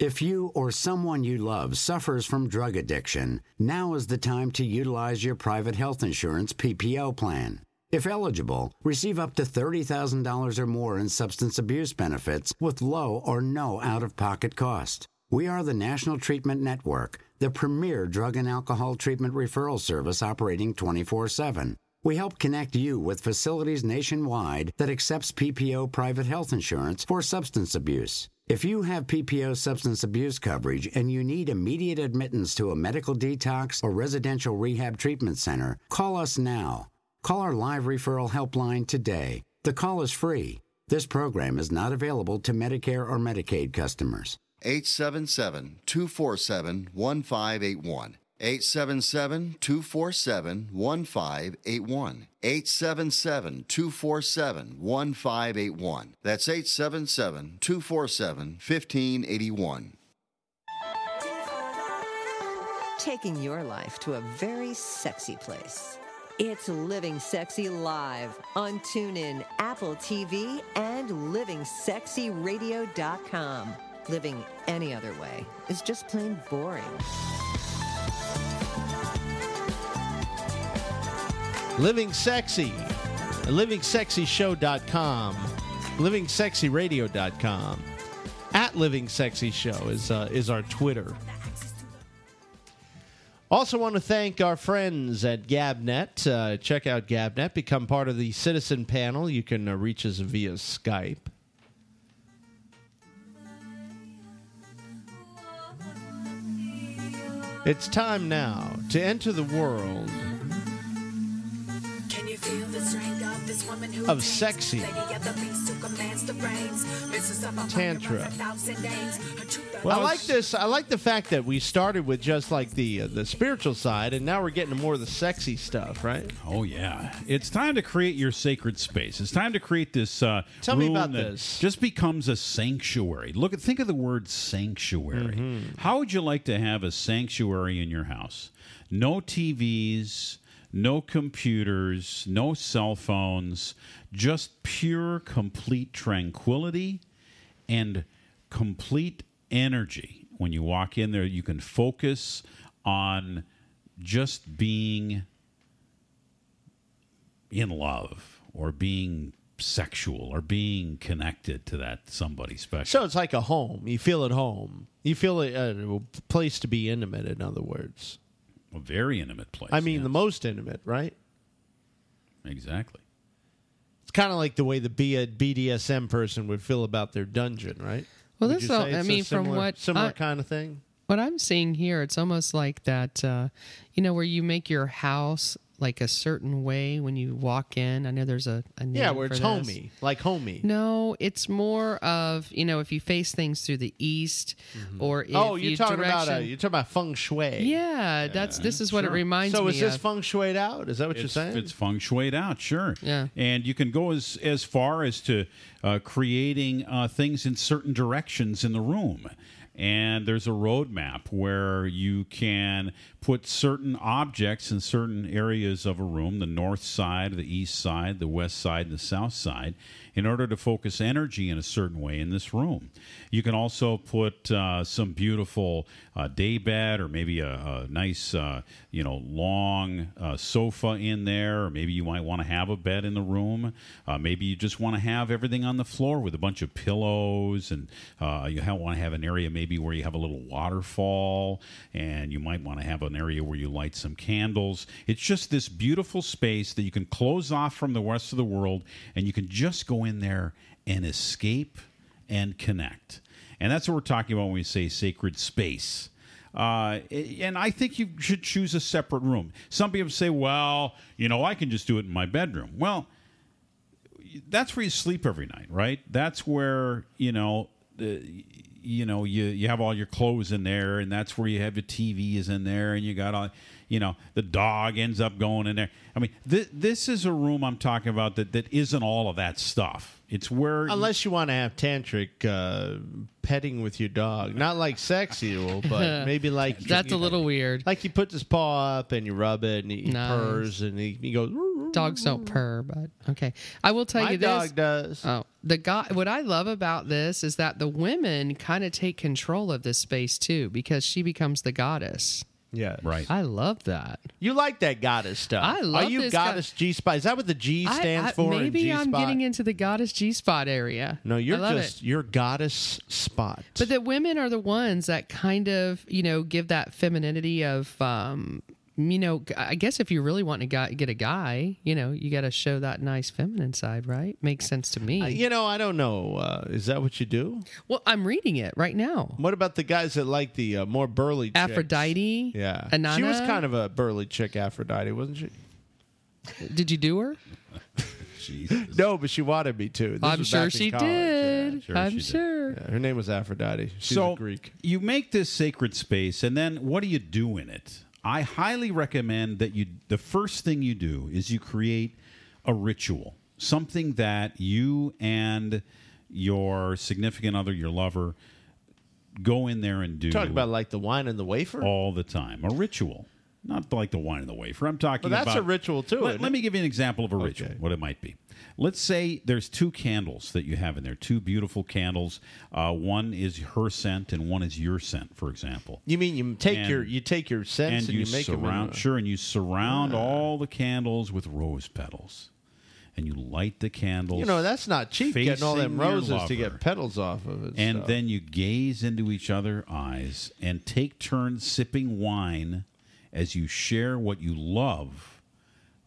S18: If you or someone you love suffers from drug addiction, now is the time to utilize your private health insurance PPO plan. If eligible, receive up to $30,000 or more in substance abuse benefits with low or no out of pocket cost. We are the National Treatment Network, the premier drug and alcohol treatment referral service operating 24 7. We help connect you with facilities nationwide that accepts PPO private health insurance for substance abuse. If you have PPO substance abuse coverage and you need immediate admittance to a medical detox or residential rehab treatment center, call us now. Call our live referral helpline today. The call is free. This program is not available to Medicare or Medicaid customers.
S19: 877 247 1581. 877 247 1581. 877 247 1581. That's 877 247 1581.
S2: Taking your life to a very sexy place. It's Living Sexy Live on TuneIn, Apple TV, and LivingSexyRadio.com. Living any other way is just plain boring.
S3: Living Sexy. LivingSexyShow.com. LivingSexyRadio.com. At Living Sexy Show is, uh, is our Twitter. Also, want to thank our friends at Gabnet. Uh, check out Gabnet. Become part of the citizen panel. You can uh, reach us via Skype. It's time now to enter the world of sexy tantra. Well, I like this. I like the fact that we started with just like the uh, the spiritual side, and now we're getting to more of the sexy stuff, right?
S1: Oh yeah, it's time to create your sacred space. It's time to create this. Uh,
S3: Tell me about
S1: that
S3: this.
S1: Just becomes a sanctuary. Look at think of the word sanctuary.
S3: Mm-hmm.
S1: How would you like to have a sanctuary in your house? No TVs, no computers, no cell phones, just pure, complete tranquility and complete energy. When you walk in there, you can focus on just being in love or being sexual or being connected to that somebody special.
S3: So it's like a home. You feel at home. You feel a, a place to be intimate. In other words,
S1: A very intimate place.
S3: I mean the most intimate, right?
S1: Exactly.
S3: It's kind of like the way the BDSM person would feel about their dungeon, right?
S5: Well,
S3: Would
S5: this all, I
S3: it's a
S5: mean, from what
S3: similar
S5: I-
S3: kind of thing.
S5: What I'm seeing here, it's almost like that, uh, you know, where you make your house like a certain way when you walk in. I know there's a, a name
S3: Yeah, where
S5: for
S3: it's
S5: this.
S3: homey, like homey.
S5: No, it's more of you know if you face things through the east, or if
S3: oh, you're
S5: you
S3: talking about uh,
S5: direction-
S3: you're talking about feng shui.
S5: Yeah, that's this is what it reminds
S3: So
S5: me So
S3: is this
S5: of.
S3: feng shuied out? Is that what you're saying?
S1: It's feng shuied out, sure.
S5: Yeah.
S1: And you can go as as far as to uh, creating uh, things in certain directions in the room. And there's a roadmap where you can put certain objects in certain areas of a room the north side, the east side, the west side, and the south side in order to focus energy in a certain way in this room. You can also put uh, some beautiful uh, day bed or maybe a, a nice, uh, you know, long uh, sofa in there, or maybe you might want to have a bed in the room. Uh, maybe you just want to have everything on the floor with a bunch of pillows, and uh, you want to have an area maybe where you have a little waterfall, and you might want to have an area where you light some candles. It's just this beautiful space that you can close off from the rest of the world, and you can just go in there and escape and connect. And that's what we're talking about when we say sacred space. Uh, and I think you should choose a separate room. Some people say, well, you know, I can just do it in my bedroom. Well, that's where you sleep every night, right? That's where, you know, the, you know, you, you have all your clothes in there, and that's where you have your TV is in there, and you got all, you know, the dog ends up going in there. I mean, th- this is a room I'm talking about that, that isn't all of that stuff. It's where
S3: Unless you want to have tantric uh, petting with your dog, not like sexual, but maybe like
S5: That's a little weird.
S3: Like you put his paw up and you rub it, and he, he
S5: Nice.
S3: purrs, and he, he goes.
S5: Dogs don't purr, but okay. I will tell
S3: My
S5: you this.
S3: dog does.
S5: Oh, the guy. What I love about this is that the women kind of take control of this space too, because she becomes the goddess.
S3: Yeah,
S1: right.
S5: I love that.
S3: You like that goddess stuff?
S5: I love
S3: Are you
S5: this guy-
S3: goddess G spot? Is that what the G
S5: I-
S3: stands
S5: I-
S3: for? in
S5: Maybe I'm
S3: G-spot?
S5: getting into the goddess G spot area.
S3: No, you're
S5: I love
S3: just
S5: it.
S3: you're goddess spot.
S5: But the women are the ones that kind of, you know, give that femininity of, um, you know, I guess if you really want to get a guy, you know, you got to show that nice feminine side, right? Makes sense to me.
S3: Uh, you know, I don't know. Uh, is that what you do?
S5: well, I'm reading it right now.
S3: What about the guys that like the uh, more burly chicks?
S5: Aphrodite.
S3: Yeah,
S5: Inanna?
S3: she was kind of a burly chick, Aphrodite, wasn't she?
S5: Did you do her?
S3: No, but she wanted me to. This
S5: I'm
S3: was
S5: sure she
S3: college.
S5: did.
S3: Yeah,
S1: Sure
S5: I'm
S1: she did.
S5: sure.
S3: Yeah, her name was Aphrodite. She's
S1: so
S3: a Greek.
S1: you make this sacred space, and then what do you do in it? I highly recommend that you. The first thing you do is you create a ritual, something that you and your significant other, your lover, go in there and do.
S3: Talk about like the wine and the wafer.
S1: all the time. A ritual. Not like the wine and the wafer. I'm talking
S3: Well, that's
S1: about
S3: a ritual, too,
S1: Let, let me give you an example of a ritual, what it might be. Let's say there's two candles that you have in there, two beautiful candles. Uh, one is her scent and one is your scent, for example.
S3: You mean you take
S1: And-
S3: your you take your scents and, you, make them
S1: surround
S3: into-
S1: sure and you surround all the candles with rose petals and you light the candles
S3: You know that's not cheap. Getting all them roses to get petals off of it.
S1: and
S3: stuff.
S1: then you gaze into each other's eyes and take turns sipping wine as you share what you love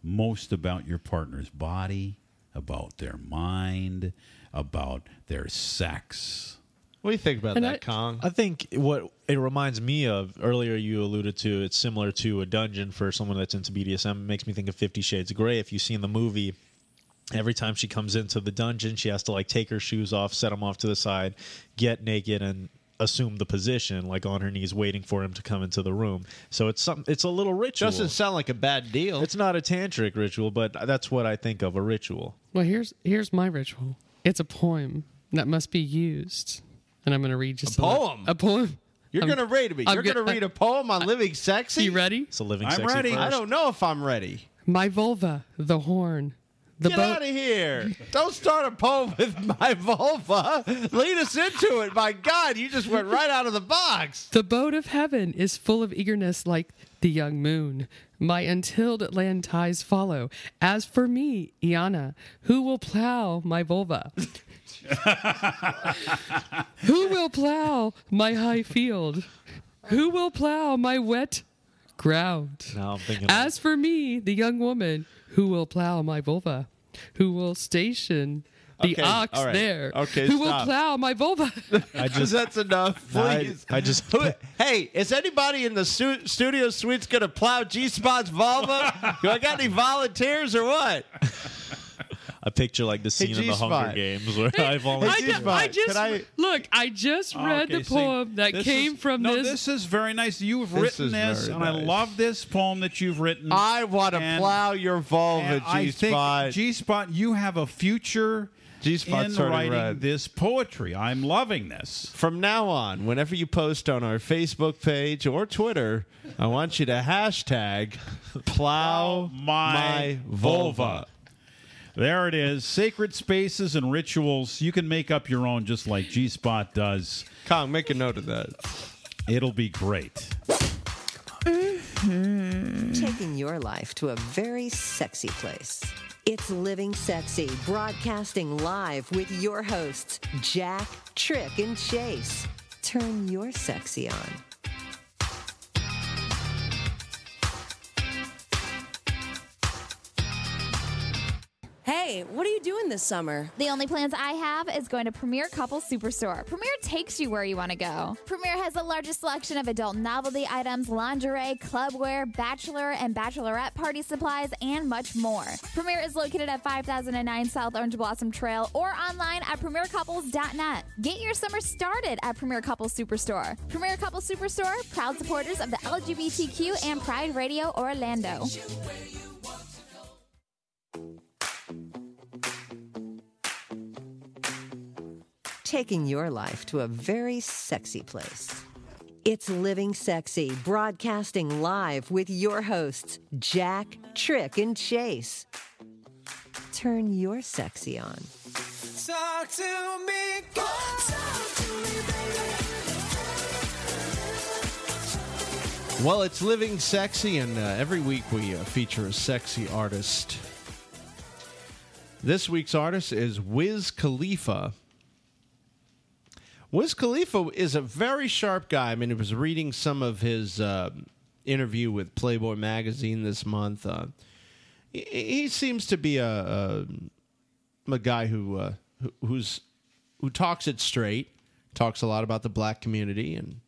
S1: most about your partner's body, about their mind, about their sex.
S3: what do you think about
S4: And
S3: that,
S4: I-
S3: Kong?
S4: I think what it reminds me of earlier, you alluded to it's similar to a dungeon for someone that's into BDSM. It makes me think of Fifty Shades of Grey. If you see in the movie, every time she comes into the dungeon, she has to like take her shoes off, set them off to the side, get naked, and assume the position, like on her knees, waiting for him to come into the room. So it's some, it's a little ritual.
S3: Doesn't sound like a bad deal.
S4: It's not a tantric ritual, but that's what I think of a ritual.
S5: Well, here's here's my ritual. It's a poem that must be used, and I'm going to read just
S3: A
S5: a, li-
S3: poem?
S5: A poem.
S3: You're
S5: I'm-
S3: gonna read me.
S5: I'm
S3: You're
S5: go-
S3: gonna read a poem on living sexy.
S5: You ready?
S4: It's a living.
S3: I'm
S4: sexy
S3: ready.
S4: first.
S3: I don't know if I'm ready.
S5: My vulva, the horn, the
S3: Get
S5: boat.
S3: out of here! Don't start a poem with my vulva. Lead us into it. My God, you just went right out of the box.
S5: The boat of heaven is full of eagerness like the young moon. My untilled land ties follow. As for me, Inanna, who will plow my vulva? who will plow my high field? Who will plow my wet ground?
S4: I'm thinking.
S5: As for me, the young woman, who will plow my vulva? Who will station the
S3: Okay,
S5: ox
S3: all right.
S5: there?
S3: Okay,
S5: who will plow my vulva?
S4: I just
S3: That's enough,
S4: I-
S3: please.
S4: I just-
S3: hey, is anybody in the stu- studio suites gonna plow G Spot's vulva? Do I got any volunteers or what?
S4: I picture like the scene in the Hunger Games where I
S5: I,
S4: volunteer.
S5: ju- I just
S3: I-
S5: look. I just oh, read
S1: Okay,
S5: the
S1: see,
S5: poem that came
S1: is-
S5: from
S1: no,
S5: this.
S1: this is very nice. You've
S3: This
S1: written this,
S3: very
S1: and I love this poem that you've written.
S3: I want to plow your vulva,
S1: And I
S3: G
S1: think
S3: Spot.
S1: G Spot, you have a future
S3: G-Spot's
S1: in
S3: already
S1: writing
S3: read.
S1: this poetry. I'm loving this.
S3: From now on, whenever you post on our Facebook page or Twitter, I want you to hashtag plow
S1: My,
S3: my vulva.
S1: There it is. Sacred spaces and rituals. You can make up your own just like G Spot does.
S3: Kong, make a note of that.
S1: It'll be great. Mm-hmm.
S2: Taking your life to a very sexy place. It's Living Sexy, broadcasting live with your hosts, Jack, Trick, and Chase. Turn your sexy on.
S15: Hey, what are you doing this summer?
S16: The only plans I have is going to Premier Couple Superstore. Premier takes you where you want to go. Premier has the largest selection of adult novelty items, lingerie, clubwear, bachelor and bachelorette party supplies, and much more. Premier is located at 5009 South Orange Blossom Trail or online at premiercouples.net. Get your summer started at Premier Couple Superstore. Premier Couple Superstore, proud supporters of the LGBTQ and Pride Radio Orlando.
S2: Taking your life to a very sexy place. It's Living Sexy, broadcasting live with your hosts, Jack, Trick, and Chase. Turn your sexy on.
S8: Talk to me, talk to me,
S3: Well, it's Living Sexy, and uh, every week we uh, feature a sexy artist. This week's artist is Wiz Khalifa. Wiz Khalifa is a very sharp guy. I mean, I was reading some of his uh, interview with Playboy magazine this month. Uh, he, he seems to be a, a, a guy who, uh, who who's who talks it straight, talks a lot about the black community and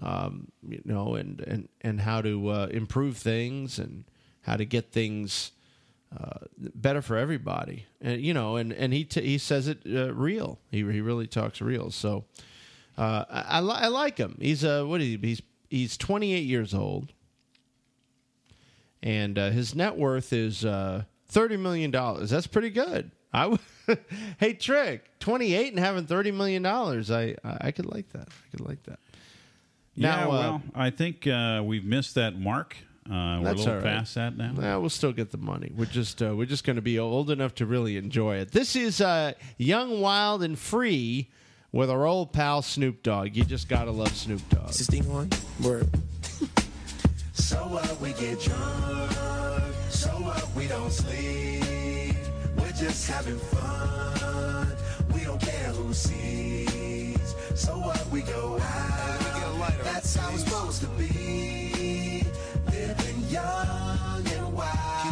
S3: um, you know, and and and how to uh, improve things and how to get things uh, better for everybody. And you know, and and he t- he says it uh, real. He he really talks real. So uh, I I, li- I like him. He's uh what is he? He's he's 28 years old, and uh, his net worth is uh, 30 million dollars. That's pretty good. I w- hey Trick, 28 and having 30 million dollars. I I could like that. I could like that.
S1: yeah,
S3: Now, uh,
S1: well, I think uh, we've missed that mark. Uh, we're a
S3: That's
S1: little
S3: all right.
S1: past that now.
S3: Yeah, we'll still get the money. We're just uh, we're just going to be old enough to really enjoy it. This is uh, Young, Wild, and Free with our old pal Snoop Dogg. You just gotta love Snoop Dogg.
S8: Is this thing on? Word. So what? We get drunk. So what? We don't sleep. We're just having fun. We don't care who sees. So what? We go out. That's how it's supposed to be. Young and wild.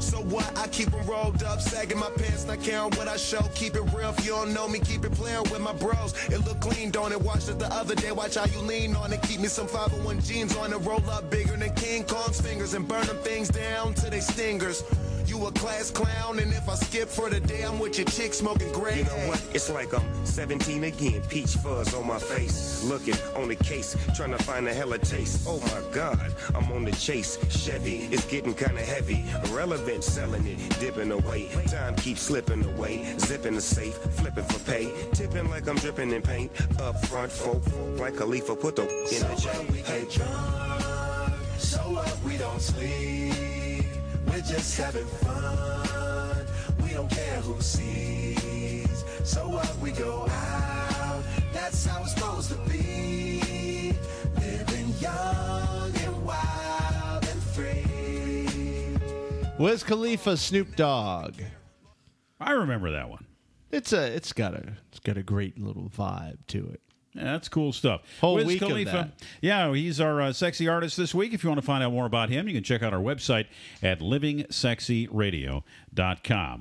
S20: So what? I keep them rolled up, sagging my pants, not caring what I show. Keep it real, if you don't know me, keep it playing with my bros. It look clean, don't it? Watched it the other day, watch how you lean on it. Keep me some 501 jeans on it, roll up bigger than King Kong's fingers and burn them things down to they stingers. You a class clown, and if I skip for the day, I'm with your chick smoking gray.
S21: You know what? It's like I'm 17 again. Peach fuzz on my face. Looking on the case, trying to find a hella taste. Oh my god, I'm on the chase. Chevy, it's getting kinda heavy. Irrelevant, selling it, dipping away. Time keeps slipping away. Zipping the safe, flipping for pay. Tipping like I'm dripping in paint. Up front, folk, like Khalifa, put the in the J. Hey,
S8: So what? We don't sleep. We're just having fun. We don't care who sees. So what? We go out. That's how it's supposed to be. Living young and wild and free.
S3: Wiz Khalifa, Snoop Dogg.
S1: I remember that one.
S3: It's a it's got a it's got a great little vibe to it.
S1: That's cool stuff.
S3: Whole
S1: Wiz
S3: week of that.
S1: Yeah, he's our uh, sexy artist this week. If you want to find out more about him, you can check out our website at livingsexyradio.com.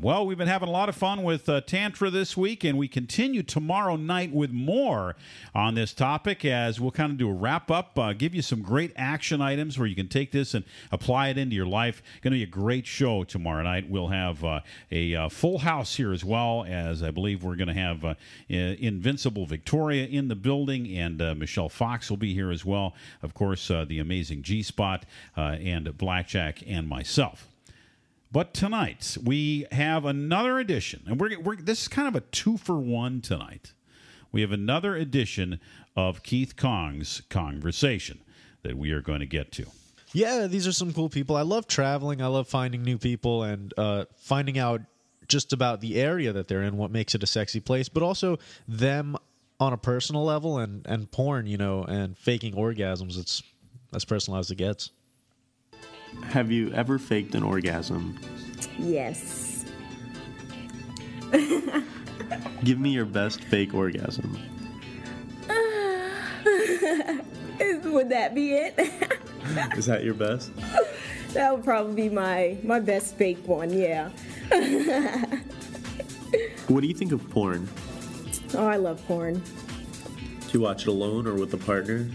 S1: Well, we've been having a lot of fun with uh, Tantra this week, and we continue tomorrow night with more on this topic as we'll kind of do a wrap up, uh, give you some great action items where you can take this and apply it into your life. Going to be a great show tomorrow night. We'll have uh, a uh, full house here as well, as I believe we're going to have uh, Invincible Victoria in the building, and uh, Michelle Fox will be here as well. Of course, uh, the amazing G Spot uh, and Blackjack and myself. But tonight we have another edition, and we're, we're this is kind of a two for one tonight. We have another edition of Keith Kong's conversation that we are going to get to.
S4: Yeah, these are some cool people. I love traveling. I love finding new people and uh, finding out just about the area that they're in, what makes it a sexy place, but also them on a personal level and and porn, you know, and faking orgasms. It's as personal as it gets.
S22: Have you ever faked an orgasm?
S23: Yes.
S22: Give me your best fake orgasm.
S23: Would that be it?
S22: Is that your best?
S23: that would probably be my my best fake one. Yeah.
S22: What do you think of porn?
S23: oh, I love porn.
S22: Do you watch it alone or with a partner?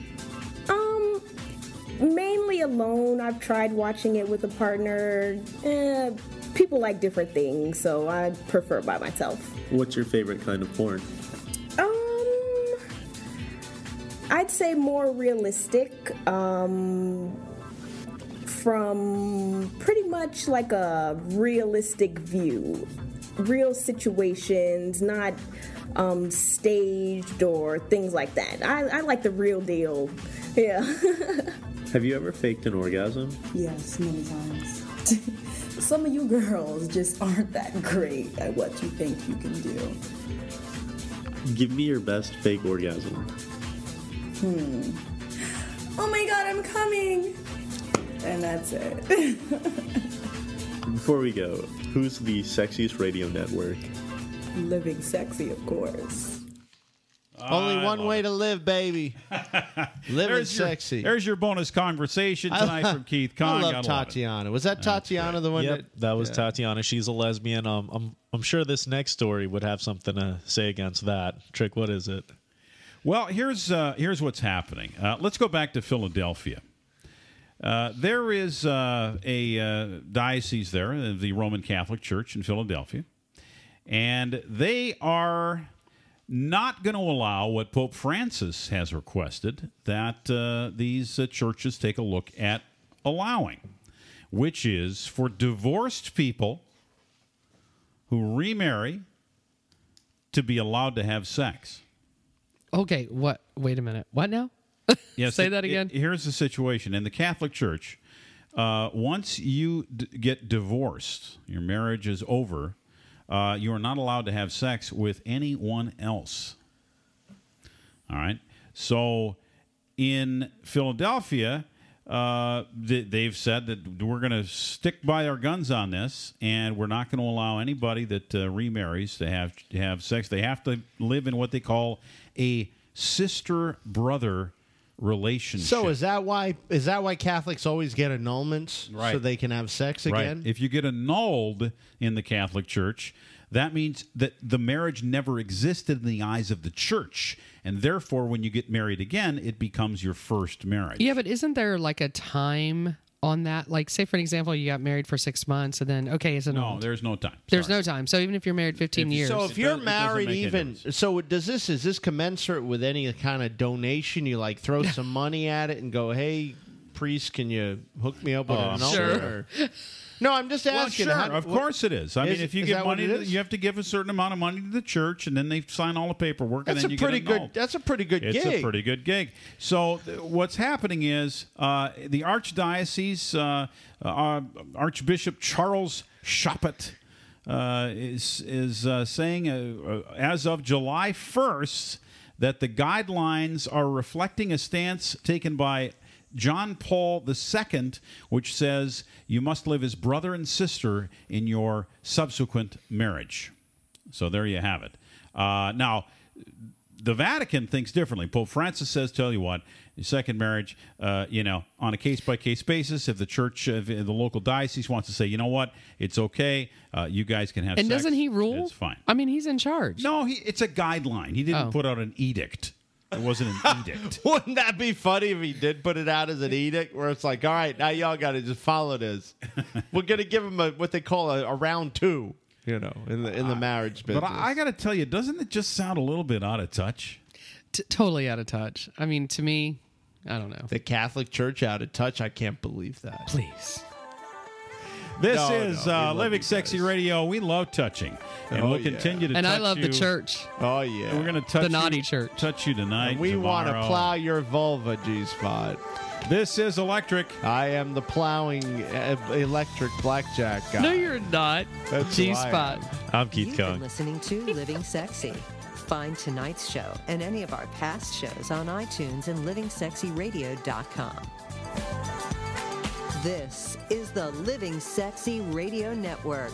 S23: Mainly alone. I've tried watching it with a partner. Eh, people like different things, so I prefer by myself.
S22: What's your favorite kind of porn?
S23: Um, I'd say more realistic. Um, from pretty much like a realistic view. real situations, not um, staged or things like that. I, I like the real deal. Yeah.
S22: Have you ever faked an orgasm?
S24: Yes, many times. Some of you girls just aren't that great at what you think you can do.
S22: Give me your best fake orgasm.
S24: Hmm. Oh my god, I'm coming! And that's it.
S22: Before we go, who's the sexiest radio network?
S24: Living sexy, of course.
S3: Only one way to live, baby. Living
S1: There's your-
S3: sexy.
S1: there's your bonus conversation tonight from Keith Kong.
S3: I love
S1: Gotta it.
S3: Tatiana. Was that Tatiana the one
S4: Yep,
S3: that?
S4: that was
S3: yeah.
S4: Tatiana. She's a lesbian. Um, I'm I'm sure this next story would have something to say against that. Trick, what is it?
S1: Well, here's uh, here's what's happening. Uh, let's go back to Philadelphia. Uh, there is uh, a uh, diocese there, the Roman Catholic Church in Philadelphia, and they are not going to allow what Pope Francis has requested that uh, these uh, churches take a look at allowing, which is for divorced people who remarry to be allowed to have sex.
S5: Okay, what? Wait a minute. What now?
S1: Yes,
S5: Say
S1: it-
S5: that
S1: it-
S5: again.
S1: here's the situation in the Catholic Church. Uh, once you d- get divorced, your marriage is over. Uh, you are not allowed to have sex with anyone else. All right. So in Philadelphia, uh, th- they've said that we're going to stick by our guns on this, and we're not going to allow anybody that uh, remarries to have to have sex. They have to live in what they call a sister brother relationship.
S3: So is that why? Is that why Catholics always get annulments
S1: right.
S3: so they can have sex again?
S1: Right. If you get annulled in the Catholic Church, that means that the marriage never existed in the eyes of the church. And therefore, when you get married again, it becomes your first marriage.
S5: Yeah, but isn't there like a time on that? Like, say for an example, you got married for six months, and then okay, it's an
S1: No, there's no time.
S5: There's no time. So even if you're married 15 years,
S3: So if you're married, even so, does this is this commensurate with any kind of donation? You like throw some money at it and go, "Hey, priest, can you hook me up with
S1: Oh,
S3: an
S1: I'm sure.
S3: or- No, I'm just asking.
S1: Well, sure,
S3: how-
S1: of
S3: what-
S1: course it is. I
S3: Is-
S1: mean, if you give money, to, you have to give a certain amount of money to the church, and then they sign all the paperwork. and
S3: That's
S1: then
S3: a
S1: you
S3: pretty
S1: get
S3: good. That's a pretty good gig.
S1: It's
S3: gig.
S1: a pretty good gig. So th- what's happening is uh, the archdiocese, uh, uh, Archbishop Charles Chaput, uh, is is uh, saying uh, uh, as of July first that the guidelines are reflecting a stance taken by John Paul II, which says you must live as brother and sister in your subsequent marriage. So there you have it. Uh, now, the Vatican thinks differently. Pope Francis says, "Tell you what, your second marriage, uh, you know, on a case by case basis. If the church, if the local diocese wants to say, you know what, it's okay, uh, you guys can have
S5: and
S1: sex.
S5: doesn't he rule?
S1: It's fine.
S5: I mean, he's in charge.
S1: No, he, it's a guideline. He didn't
S5: Oh.
S1: put out an edict. It wasn't an edict.
S3: Wouldn't that be funny if he did put it out as an edict, where it's like, "All right, now y'all got to just follow this. We're gonna give him a what they call a, a round two, you know, in the in the marriage business."
S1: But I, I got to tell you, doesn't it just sound a little bit out of touch?
S5: T- totally out of touch. I mean, to me, I don't know.
S3: the Catholic Church out of touch. I can't believe that.
S5: Please.
S1: This
S3: No,
S1: is
S3: no,
S1: uh, Living
S3: you
S1: Sexy Radio. We love touching, and
S3: Oh,
S1: we'll
S3: yeah.
S1: continue to.
S5: And I
S1: touch
S5: love the church.
S3: Oh yeah,
S1: We're going to touch
S5: The
S1: you-
S5: naughty church.
S1: Touch you tonight.
S3: And we want to plow your vulva, G Spot.
S1: This is electric.
S3: I am the plowing uh, electric blackjack guy.
S5: No, you're not. G spot.
S4: I'm Keith
S2: You've
S4: Kong.
S2: been listening to Living Sexy. Find tonight's show and any of our past shows on iTunes and livingsexyradio.com. This is the Living Sexy Radio Network.